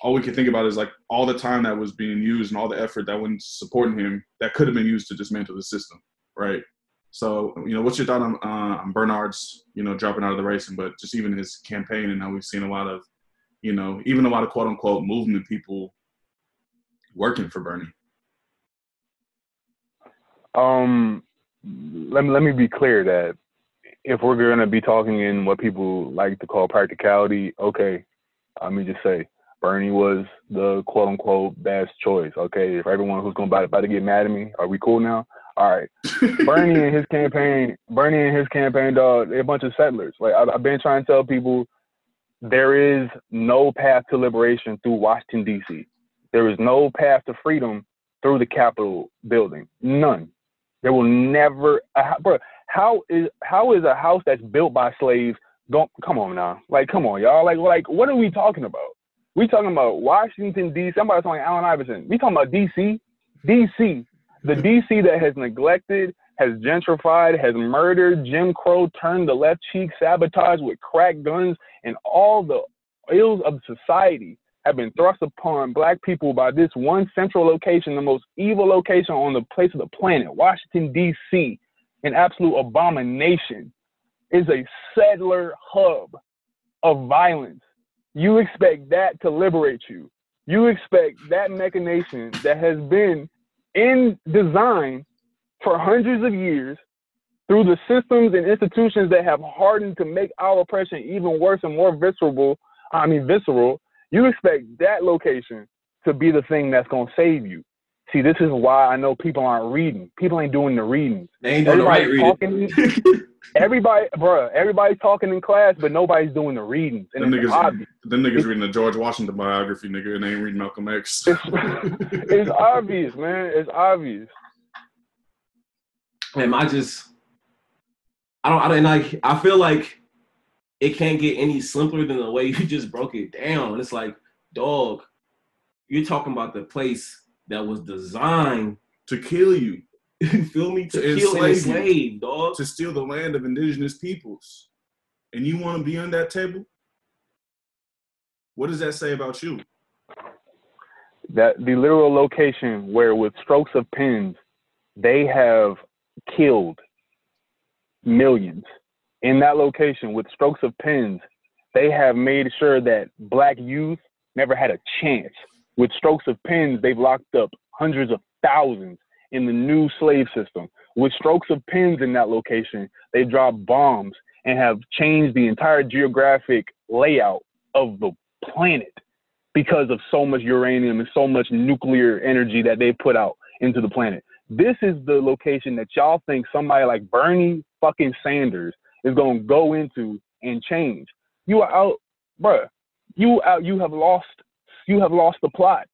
all we can think about is like all the time that was being used and all the effort that went supporting him that could have been used to dismantle the system, right? So, you know, what's your thought on, uh, on Bernard's, you know, dropping out of the racing, but just even his campaign and how we've seen a lot of, you know, even a lot of quote unquote movement people working for Bernie. Um, let me let me be clear that if we're gonna be talking in what people like to call practicality, okay, let me just say Bernie was the quote unquote best choice. Okay, for everyone who's gonna about, about to get mad at me, are we cool now? All right. Bernie and his campaign, Bernie and his campaign, dog, they're a bunch of settlers. Like I've, I've been trying to tell people, there is no path to liberation through Washington D.C. There is no path to freedom through the Capitol building. None. There will never, uh, bro. How is how is a house that's built by slaves? Don't come on now. Like come on, y'all. Like like what are we talking about? We talking about Washington D.C. Somebody's talking Allen Iverson. We talking about D.C. D.C. The D.C. that has neglected, has gentrified, has murdered, Jim Crow turned the left cheek, sabotaged with crack guns, and all the ills of society have been thrust upon black people by this one central location, the most evil location on the place of the planet, Washington, D.C., an absolute abomination, is a settler hub of violence. You expect that to liberate you. You expect that machination that has been in design for hundreds of years through the systems and institutions that have hardened to make our oppression even worse and more visceral, I mean visceral, you expect that location to be the thing that's gonna save you. See, this is why I know people aren't reading. People ain't doing the readings. they ain't doing the right reading. <laughs> talking. Everybody, bruh, everybody's talking in class, but nobody's doing the readings. And Them niggas, obvious. them niggas reading the George Washington biography, nigga, and they ain't reading Malcolm X. <laughs> it's obvious, man. It's obvious. And I just, I don't, I don't, and I, I feel like it can't get any simpler than the way <laughs> you just broke it down. It's like, dog, you're talking about the place that was designed, to kill you, you feel me, to, To kill and enslave you. enslave, dog. to steal the land of indigenous peoples, and you want to be on that table? What does that say about you? that the literal location where with strokes of pens they have killed millions in that location with strokes of pens they have made sure that black youth never had a chance with strokes of pens they've locked up hundreds of thousands in the new slave system with strokes of pens in that location they dropped bombs and have changed the entire geographic layout of the planet because of so much uranium and so much nuclear energy that they put out into the planet. This is the location that y'all think somebody like Bernie fucking Sanders is gonna go into and change. You are out, bruh. You out. You have lost. You have lost the plot.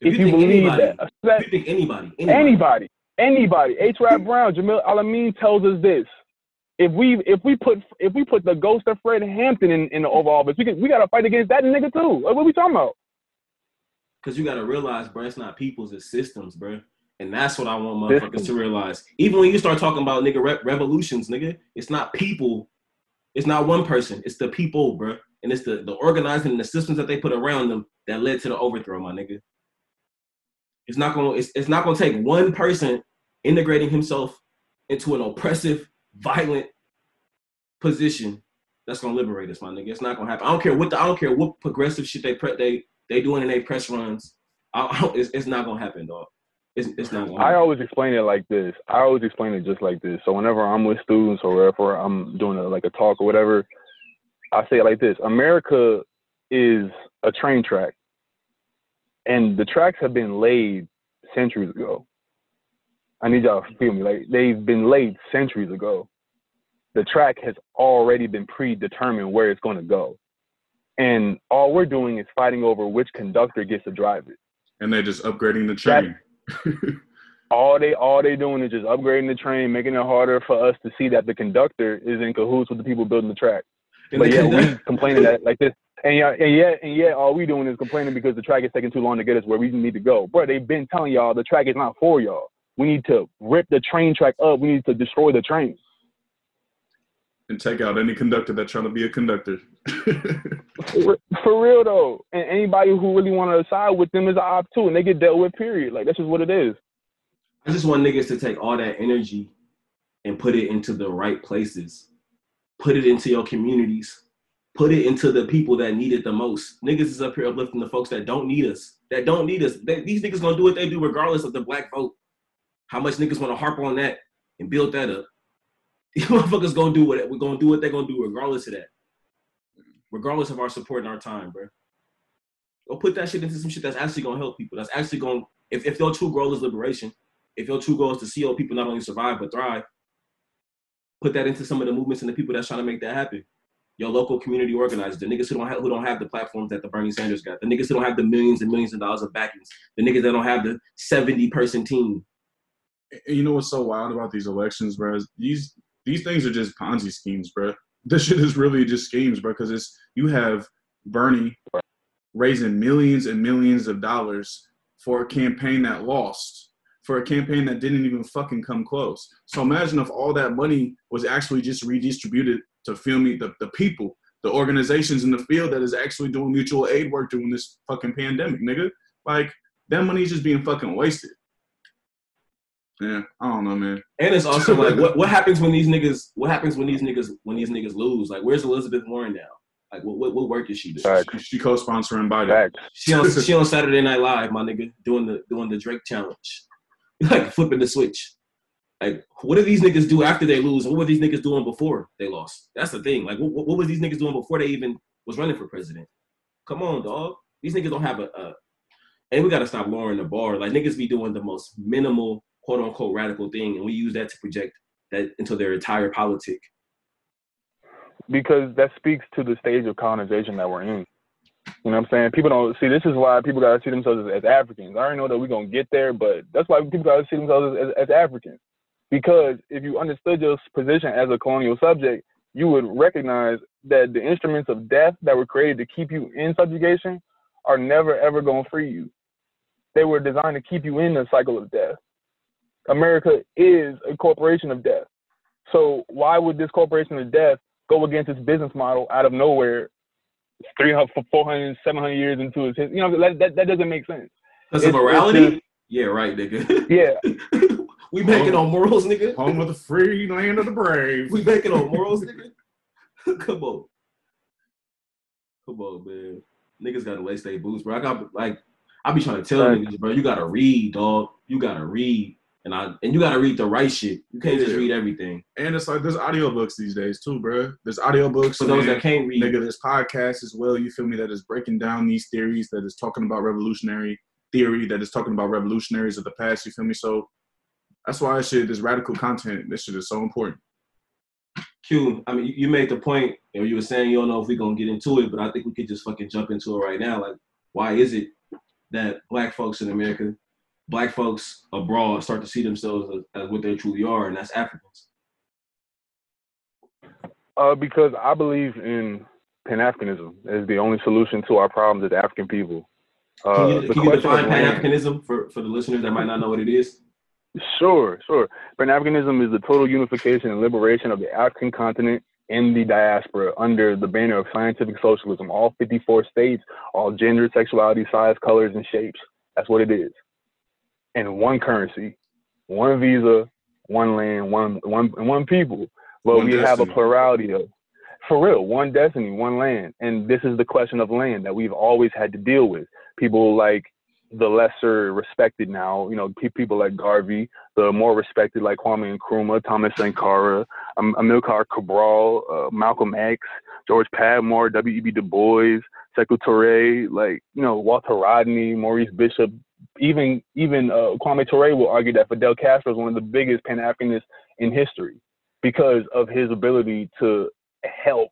If If, you you, think believe anybody- that, that You think anybody, anybody, anybody, anybody, H. Rap Brown, Jamil Al-Amin tells us this. If we if we put if we put the ghost of Fred Hampton in, in the Oval Office, we can, we gotta fight against that nigga too. Like, what we talking about? because you got to realize, bro, it's not people's, it's systems, bro. And that's what I want motherfuckers to realize. Even when you start talking about nigga re- revolutions, nigga, it's not people, it's not one person, it's the people, bro. And it's the the organizing and the systems that they put around them that led to the overthrow, my nigga. It's not gonna it's, it's not gonna take one person integrating himself into an oppressive, violent position that's gonna liberate us, my nigga. It's not gonna happen. I don't care what the, I don't care what progressive shit they pre- they they doing in their press runs. I, I, it's, it's not gonna happen, dog. It's, it's not gonna I happen. always explain it like this. I always explain it just like this. So whenever I'm with students or wherever I'm doing a, like a talk or whatever, I say it like this: America is a train track, and the tracks have been laid centuries ago. I need y'all to feel me. Like they've been laid centuries ago. The track has already been predetermined where it's going to go, and all we're doing is fighting over which conductor gets to drive it. And they're just upgrading the train. <laughs> all they all they doing is just upgrading the train, making it harder for us to see that the conductor is in cahoots with the people building the track. And But yeah, conduct- we complaining that like this, and yeah, and yet and yet all we doing is complaining because the track is taking too long to get us where we need to go. Bro, they've been telling y'all the track is not for y'all. We need to rip the train track up. We need to destroy the train. and take out any conductor that's trying to be a conductor. For, for real though, and anybody who really want to side with them is an op too, and they get dealt with. Period. Like that's just what it is. I just want niggas to take all that energy and put it into the right places. Put it into your communities. Put it into the people that need it the most. Niggas is up here uplifting the folks that don't need us. That don't need us. They- these niggas gonna do what they do regardless of the black vote. How much niggas wanna harp on that and build that up? <laughs> These motherfuckers gonna do what we're gonna do what they're gonna do regardless of that. Regardless of our support and our time, bro. Go put that shit into some shit that's actually gonna help people. That's actually gonna if, if your true goal is liberation, if your true goal is to see your people not only survive but thrive, put that into some of the movements and the people that's trying to make that happen. Your local community organizers, the niggas who don't have who don't have the platforms that the Bernie Sanders got, the niggas who don't have the millions and millions of dollars of backings, the niggas that don't have the 70 person team. You know what's so wild about these elections, bro? These these things are just Ponzi schemes, bro. This shit is really just schemes, bro. Because it's you have Bernie raising millions and millions of dollars for a campaign that lost, for a campaign that didn't even fucking come close. So imagine if all that money was actually just redistributed to feel me the, the people, the organizations in the field that is actually doing mutual aid work during this fucking pandemic, nigga. Like that money is just being fucking wasted. Yeah, I don't know, man. And it's also <laughs> like what, what happens when these niggas what happens when these niggas when these niggas lose? Like where's Elizabeth Warren now? Like what what, what work is she doing? Facts. She, she co-sponsoring Biden. Facts. She on <laughs> she on Saturday Night Live, my nigga, doing the doing the Drake challenge, <laughs> like flipping the switch. Like, what do these niggas do after they lose? What were these niggas doing before they lost? That's the thing. Like, what, what, was these niggas doing before they even was running for president? Come on, dog. These niggas don't have a. a and we gotta stop lowering the bar. Like niggas be doing the most minimal, quote unquote, radical thing, and we use that to project that into their entire politic. because that speaks to the stage of colonization that we're in. You know what I'm saying? People don't see this is why people gotta see themselves as, as Africans. I already know that we're gonna get there, but that's why people gotta see themselves as, as, as Africans. Because if you understood your position as a colonial subject, you would recognize that the instruments of death that were created to keep you in subjugation are never ever gonna free you. They were designed to keep you in the cycle of death. America is a corporation of death. So why would this corporation of death go against its business model out of nowhere 300, 400, 700 years into its history? You know, that, that, that doesn't make sense. It's- it's morality? just- yeah, right, nigga. Yeah, <laughs> we banking on morals, nigga. Home of the free, land of the brave. We banking on morals, <laughs> nigga. <laughs> Come on. Come on, man. Niggas gotta lace their boots, bro. I got like I be trying to tell Right. niggas, bro, you gotta read, dog. You gotta read. And I and you gotta read the right shit. You can't just read everything. And it's like there's audiobooks these days too, bro. There's audiobooks For those that can't read, Nigga, there's podcasts as well. You feel me? That is breaking down these theories. That is talking about revolutionary theory. That is talking about revolutionaries of the past. You feel me? So that's why this shit, this radical content, this shit is so important. Q, I mean, you- you made the point, you know, you were saying you don't know if we're gonna get into it, but I think we could just fucking jump into it right now. Like, why is it that black folks in America, black folks abroad start to see themselves as, as what they truly are, and that's Africans? uh, because I believe in Pan Africanism as the only solution to our problems as African people. Uh, Can you, can you define Pan Africanism for, for the listeners that might not know what it is? Sure, sure. Pan Africanism is the total unification and liberation of the African continent and the diaspora under the banner of scientific socialism. All 54 states, all gender, sexuality, size, colors, and shapes. That's what it is. And one currency, one visa, one land, one one one people. But One we have a plurality of, for real, one destiny, one land. And this is the question of land that we've always had to deal with. People like the lesser respected now, you know, pe- people like Garvey, the more respected like Kwame Nkrumah, Thomas Sankara, um, Amilcar Cabral, uh, Malcolm X, George Padmore, W.E.B. Du Bois, Sekou Touré, like you know Walter Rodney, Maurice Bishop, even even uh, Kwame Touré will argue that Fidel Castro is one of the biggest Pan Africanists in history because of his ability to help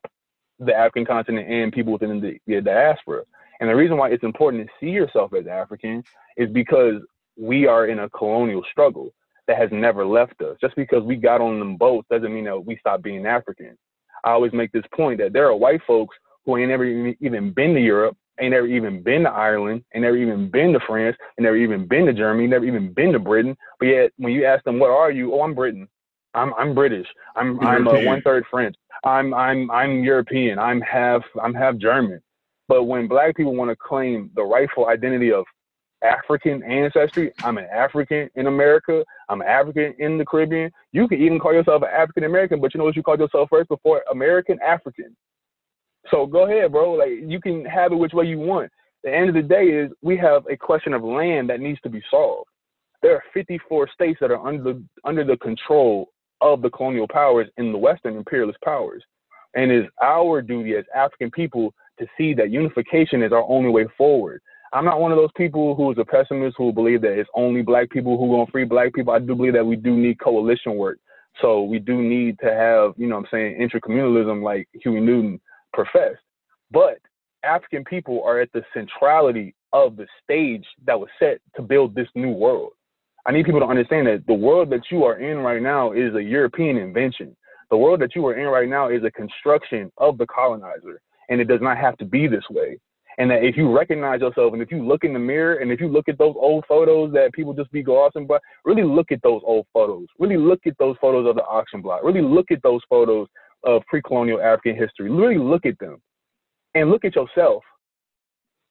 the African continent and people within the, the diaspora. And the reason why it's important to see yourself as African is because we are in a colonial struggle that has never left us. Just because we got on them boats doesn't mean that we stop being African. I always make this point that there are white folks who ain't never even been to Europe, ain't never even been to Ireland, ain't never even been to France, ain't never even been to Germany, never even been to Britain. But yet, when you ask them, "What are you?" Oh, I'm Britain. I'm I'm British. I'm I'm uh, one third French. I'm I'm I'm European. I'm half I'm half German. But when black people want to claim the rightful identity of African ancestry, I'm an African in America. I'm African in the Caribbean. You can even call yourself an African American, but you know what you called yourself first before American African. So go ahead, bro. Like you can have it which way you want. The end of the day is we have a question of land that needs to be solved. There are 54 states that are under the, under the control of the colonial powers in the Western imperialist powers, and it's our duty as African people to see that unification is our only way forward. I'm not one of those people who is a pessimist who believe that it's only black people who gonna free black people. I do believe that we do need coalition work. So we do need to have, you know I'm saying, intercommunalism like Huey Newton professed. But African people are at the centrality of the stage that was set to build this new world. I need people to understand that the world that you are in right now is a European invention. The world that you are in right now is a construction of the colonizer, and it does not have to be this way. And that if you recognize yourself and if you look in the mirror and if you look at those old photos that people just be glossing by, really look at those old photos. Really look at those photos of the auction block. Really look at those photos of pre-colonial African history. Really look at them and look at yourself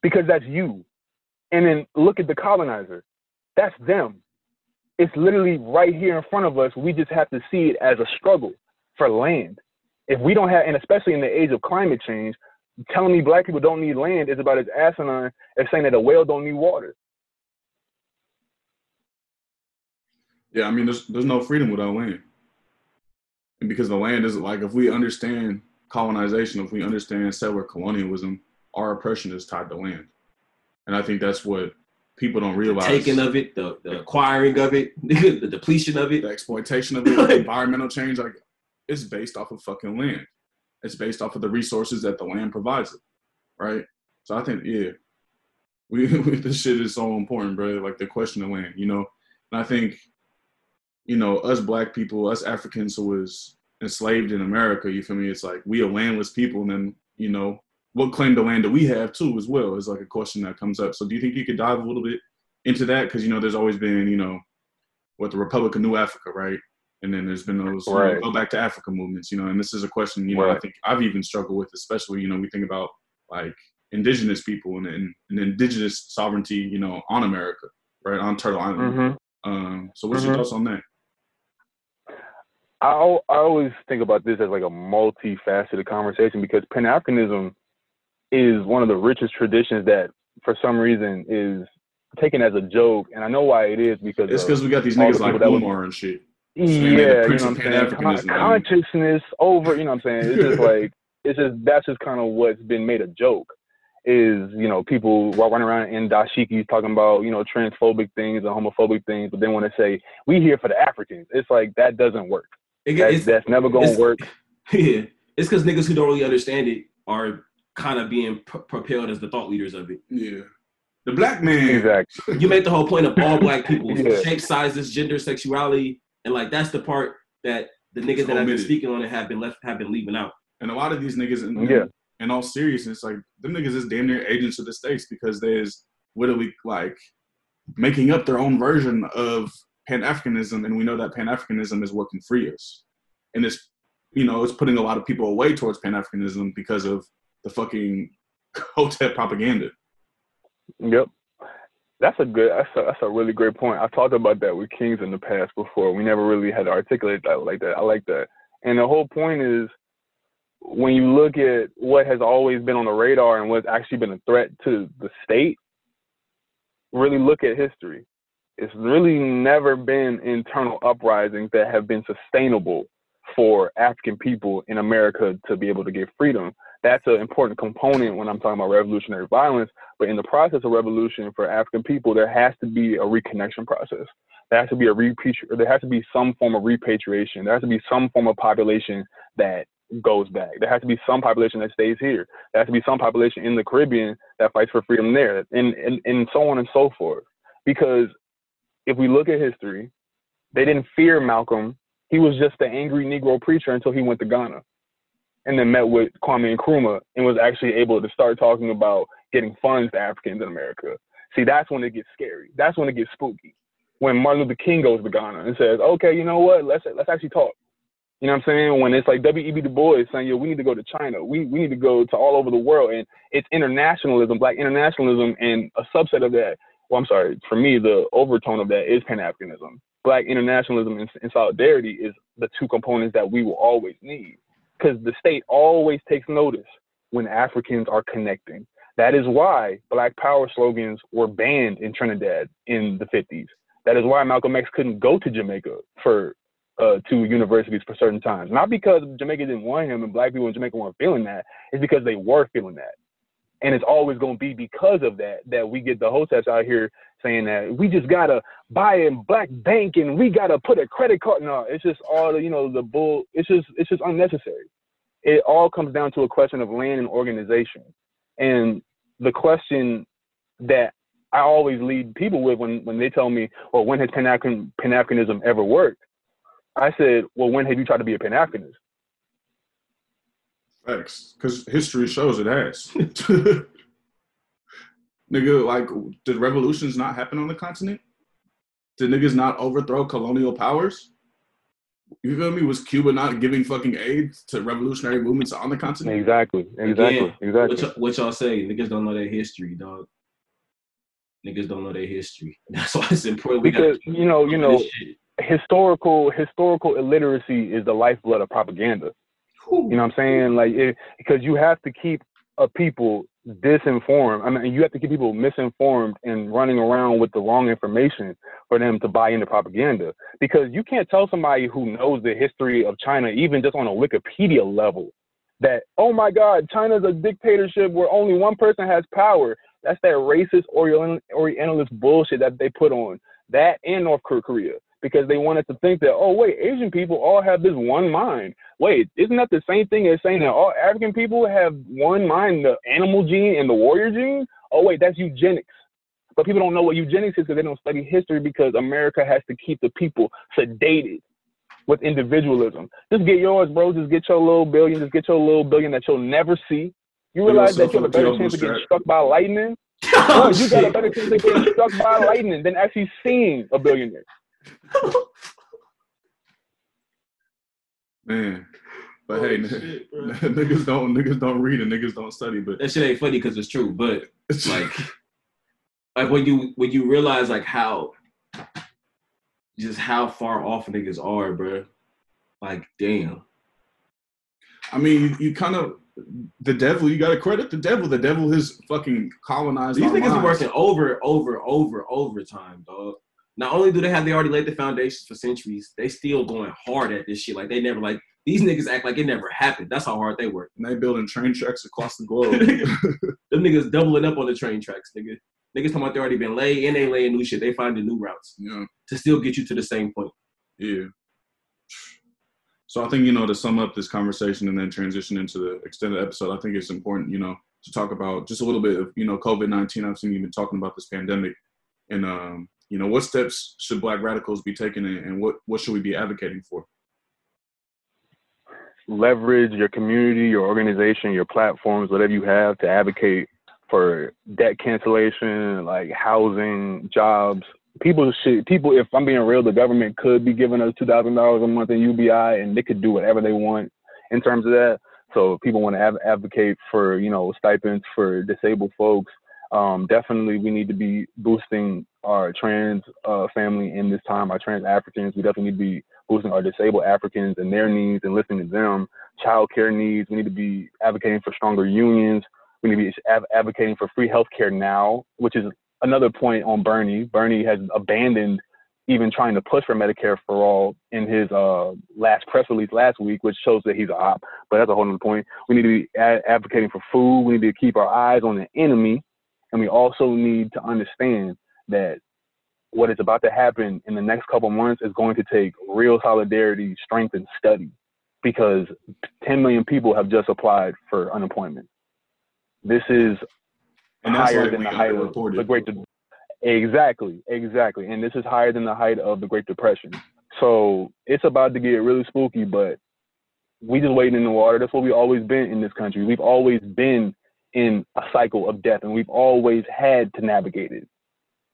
because that's you. And then look at the colonizer. That's them. It's literally right here in front of us. We just have to see it as a struggle for land. If we don't have, and especially in the age of climate change, telling me black people don't need land is about as asinine as saying that a whale don't need water. Yeah, I mean, there's there's no freedom without land, and because the land is like if we understand colonization, if we understand settler colonialism, our oppression is tied to land, and I think that's what people don't realize. The taking of it, the, the acquiring of it, <laughs> the depletion of it. the exploitation of it, <laughs> environmental change, like it's based off of fucking land. It's based off of the resources that the land provides it, right? So I think, yeah, <laughs> we this shit is so important, bro. Like the question of land, you know. And I think, you know, us black people, us Africans who was enslaved in America, you feel me? It's like we are landless people, and then you know, what claim to land do we have too, as well? Is like a question that comes up. So do you think you could dive a little bit into that? Because you know, there's always been, you know, what the Republic of New Africa, right? And then there's been those you know, go back to Africa movements, you know. And this is a question, you know, I think I've even struggled with, especially you know, we think about like indigenous people and, and, and indigenous sovereignty, you know, on America, right, on Turtle Island. Mm-hmm. Um, so what's your Mhm. thoughts on that? I, I always think about this as like a multifaceted conversation because Pan Africanism is one of the richest traditions that, for some reason, is taken as a joke, and I know why it is because It's because we got these all the niggas like people that was- Umar and shit. Yeah, you know what I'm saying. Con- consciousness over, you know what I'm saying. It's just <laughs> like it's just that's just kind of what's been made a joke. Is you know people walk running around in dashikis talking about you know transphobic things and homophobic things, but then when they say we here for the Africans, it's like that doesn't work. It- That, it's- that's never gonna work. <laughs> Yeah, it's because niggas who don't really understand it are kind of being p- propelled as the thought leaders of it. Yeah, the black man. Exactly. You make the whole point of all black people, <laughs> Yeah. shape, sizes, gender, sexuality, and like that's the part that the niggas that I've been speaking on it have been left have been leaving out. And a lot of these niggas, in, Yeah. in all seriousness, like them niggas is damn near agents of the states because there's literally like making up their own version of Pan Africanism, and we know that Pan Africanism is what can free us. And it's, you know, it's putting a lot of people away towards Pan Africanism because of the fucking <laughs> Hotep propaganda. Yep. That's a good. That's a, that's a really great point. I've talked about that with Kings in the past before. We never really had to articulate that like that. I like that. And the whole point is, when you look at what has always been on the radar and what's actually been a threat to the state, really look at history. It's really never been internal uprisings that have been sustainable for African people in America to be able to get freedom. That's an important component when I'm talking about revolutionary violence. But in the process of revolution for African people, there has to be a reconnection process. There has to be a repatri- there has to be some form of repatriation. There has to be some form of population that goes back. There has to be some population that stays here. There has to be some population in the Caribbean that fights for freedom there, and and, and so on and so forth. Because if we look at history, they didn't fear Malcolm. He was just an angry Negro preacher until he went to Ghana and then met with Kwame Nkrumah and was actually able to start talking about getting funds to Africans in America. See, that's when it gets scary. That's when it gets spooky. When Martin Luther King goes to Ghana and says, "Okay, you know what? Let's let's actually talk." You know what I'm saying? When it's like W.E.B. Du Bois saying, "Yo, we need to go to China. We we need to go to all over the world," and it's internationalism, Black internationalism, and a subset of that. Well, I'm sorry. For me, the overtone of that is Pan Africanism. Black internationalism and, and solidarity is the two components that we will always need because the state always takes notice when Africans are connecting. That is why Black Power slogans were banned in Trinidad in the 50s. That is why Malcolm X couldn't go to Jamaica for uh, to universities for certain times. Not because Jamaica didn't want him and Black people in Jamaica weren't feeling that. It's because they were feeling that. And it's always going to be because of that that we get the hoteps out here saying that we just gotta buy in black bank and we gotta put a credit card. No, it's just all the you know the bull. It's just it's just unnecessary. It all comes down to a question of land and organization. And the question that I always lead people with when when they tell me, well, when has Pan Africanism ever worked? I said, well, when have you tried to be a Pan Africanist? Facts, because history shows it has. <laughs> Nigga, like, did revolutions not happen on the continent? Did niggas not overthrow colonial powers? You feel me? Was Cuba not giving fucking aid to revolutionary movements on the continent? Exactly, exactly, Again, exactly. What, y'all, what y'all say? Niggas don't know their history, dog. Niggas don't know their history. <laughs> That's why it's important. Because gotta you know, you know, historical historical illiteracy is the lifeblood of propaganda. You know what I'm saying? Like, because you have to keep a people disinformed. I mean, you have to keep people misinformed and running around with the wrong information for them to buy into propaganda. Because you can't tell somebody who knows the history of China, even just on a Wikipedia level, that oh my God, China's a dictatorship where only one person has power. That's that racist Orient- Orientalist bullshit that they put on that and North Korea because they wanted to think that oh wait, Asian people all have this one mind. Wait, isn't that the same thing as saying that all African people have one mind, the animal gene and the warrior gene? Oh wait, that's eugenics. But people don't know what eugenics is because they don't study history because America has to keep the people sedated with individualism. Just get yours, bro. Just get your little billion. Just get your little billion that you'll never see. You realize that you have a better chance of getting struck by lightning? <laughs> Oh, No, you got a better chance of getting struck by lightning than actually seeing a billionaire. <laughs> Man. But Oh, hey, shit, bro. <laughs> niggas don't niggas don't read and niggas don't study. But That shit ain't funny because it's true, but it's <laughs> like like when you when you realize like how just how far off niggas are, bro. Like damn. I mean, you, you kind of the devil. You got to credit the devil. The devil has fucking colonized. These our niggas are minds. working over, over, over, overtime, dog. Not only do they have they already laid the foundations for centuries, they still going hard at this shit. Like they never like these niggas act like it never happened. That's how hard they work. And they building train tracks across the globe. <laughs> Them niggas doubling up on the train tracks, nigga. Niggas talking about they already been laid and they laying new shit. They finding new routes yeah, to still get you to the same point. yeah. So I think you know to sum up this conversation and then transition into the extended episode. I think it's important, you know, to talk about just a little bit of you know COVID nineteen. I've seen you been talking about this pandemic, and um, you know what steps should Black radicals be taking, and, what what should we be advocating for? leverage your community, your organization, your platforms, whatever you have to advocate for debt cancellation, like housing, jobs, people should people if I'm being real, the government could be giving us two thousand dollars a month in UBI and they could do whatever they want in terms of that. So people want to av- advocate for you know stipends for disabled folks. Um, definitely, we need to be boosting our trans uh, family in this time. Our trans Africans, we definitely need to be boosting our disabled Africans and their needs and listening to them. Child care needs. We need to be advocating for stronger unions. We need to be advocating for free health care now, which is another point on Bernie. Bernie has abandoned even trying to push for Medicare for all in his uh, last press release last week, which shows that he's a op. But that's a whole other point. We need to be ad- advocating for food. We need to keep our eyes on the enemy, and we also need to understand that what is about to happen in the next couple months is going to take real solidarity, strength, and study, because 10 million people have just applied for unemployment. This is higher like than the height of the Great. De- exactly, exactly, and this is higher than the height of the Great Depression. So it's about to get really spooky, but we just waiting in the water. That's what we've always been in this country. We've always been in a cycle of death, and we've always had to navigate it.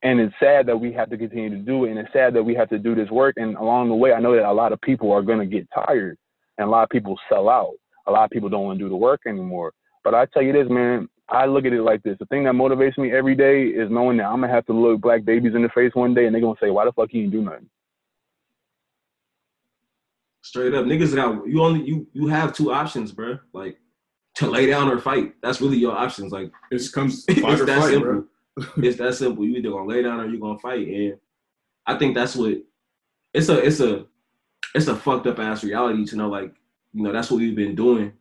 And it's sad that we have to continue to do it, and it's sad that we have to do this work. And along the way, I know that a lot of people are going to get tired, and a lot of people sell out. A lot of people don't want to do the work anymore. But I tell you this, man, I look at it like this. The thing that motivates me every day is knowing that I'm gonna have to look black babies in the face one day and they're gonna say, Why the fuck you didn't do nothing? Straight up, niggas got you only you you have two options, bro. Like to lay down or fight. That's really your options. Like it comes <laughs> it's that fight, simple. <laughs> it's that simple. You either gonna lay down or you gonna fight. And I think that's what it's a it's a it's a fucked up ass reality to know like, you know, that's what we've been doing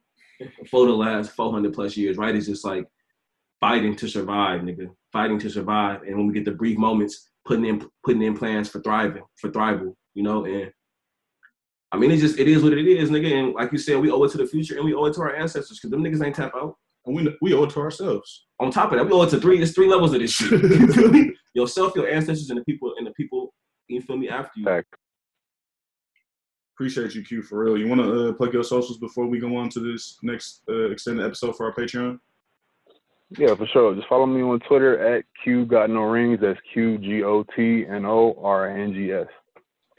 for the last 400 plus years, right? It's just like fighting to survive, nigga, fighting to survive. And when we get the brief moments, putting in putting in plans for thriving, for thrival, you know. And I mean, it just it is what it is, nigga. And like you said, we owe it to the future and we owe it to our ancestors because them niggas ain't tap out. And we we owe it to ourselves. On top of that, we owe it to three. It's three levels of this shit. <laughs> you feel me? Yourself, your ancestors, and the people and the people. You feel me? After you. Back. Appreciate you, Q, for real. You want to uh, plug your socials before we go on to this next uh, extended episode for our Patreon? Yeah, for sure. Just follow me on Twitter at Q Got No Rings. That's Q G O T N O R N G S.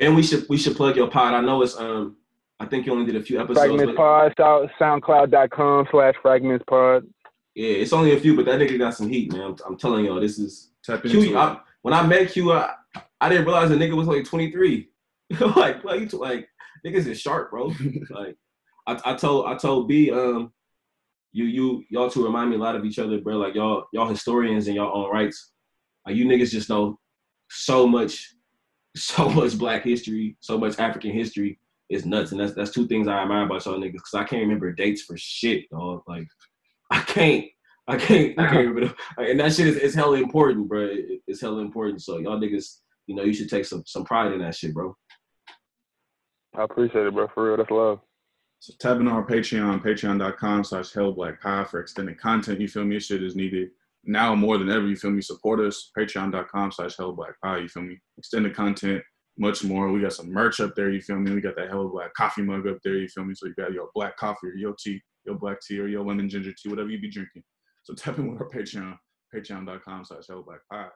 And we should we should plug your pod. I know it's um I think you only did a few episodes. Fragments Pod, SoundCloud.com slash Fragments Pod. Yeah, it's only a few, but that nigga got some heat, man. I'm, I'm telling y'all, this is Tap Q. I, when I met Q, I, I didn't realize the nigga was like 23. <laughs> like, like, like niggas is sharp, bro. <laughs> like I, I told I told B, um, you you y'all two remind me a lot of each other, bro. Like y'all y'all historians in your own rights. Like you niggas just know so much, <laughs> so much black history, so much African history. It's nuts, and that's that's two things I admire about y'all niggas. Cause I can't remember dates for shit, dog. Like I can't. I can't, I can't remember, and that shit is, is hella important, bro. It, it's hella important. So y'all niggas, you know, you should take some some pride in that shit, bro. I appreciate it, bro. For real, that's love. So tap into our Patreon, patreon.com slash hellablackpod for extended content. You feel me? This shit is needed now more than ever. You feel me? Support us. Patreon.com slash hellablackpod. You feel me? Extended content, much more. We got some merch up there. You feel me? We got that Hella Black coffee mug up there. You feel me? So you got your black coffee or your tea, your black tea or your lemon ginger tea, whatever you be drinking. So <laughs> tap in with our Patreon, patreon.com slash hellablackpod.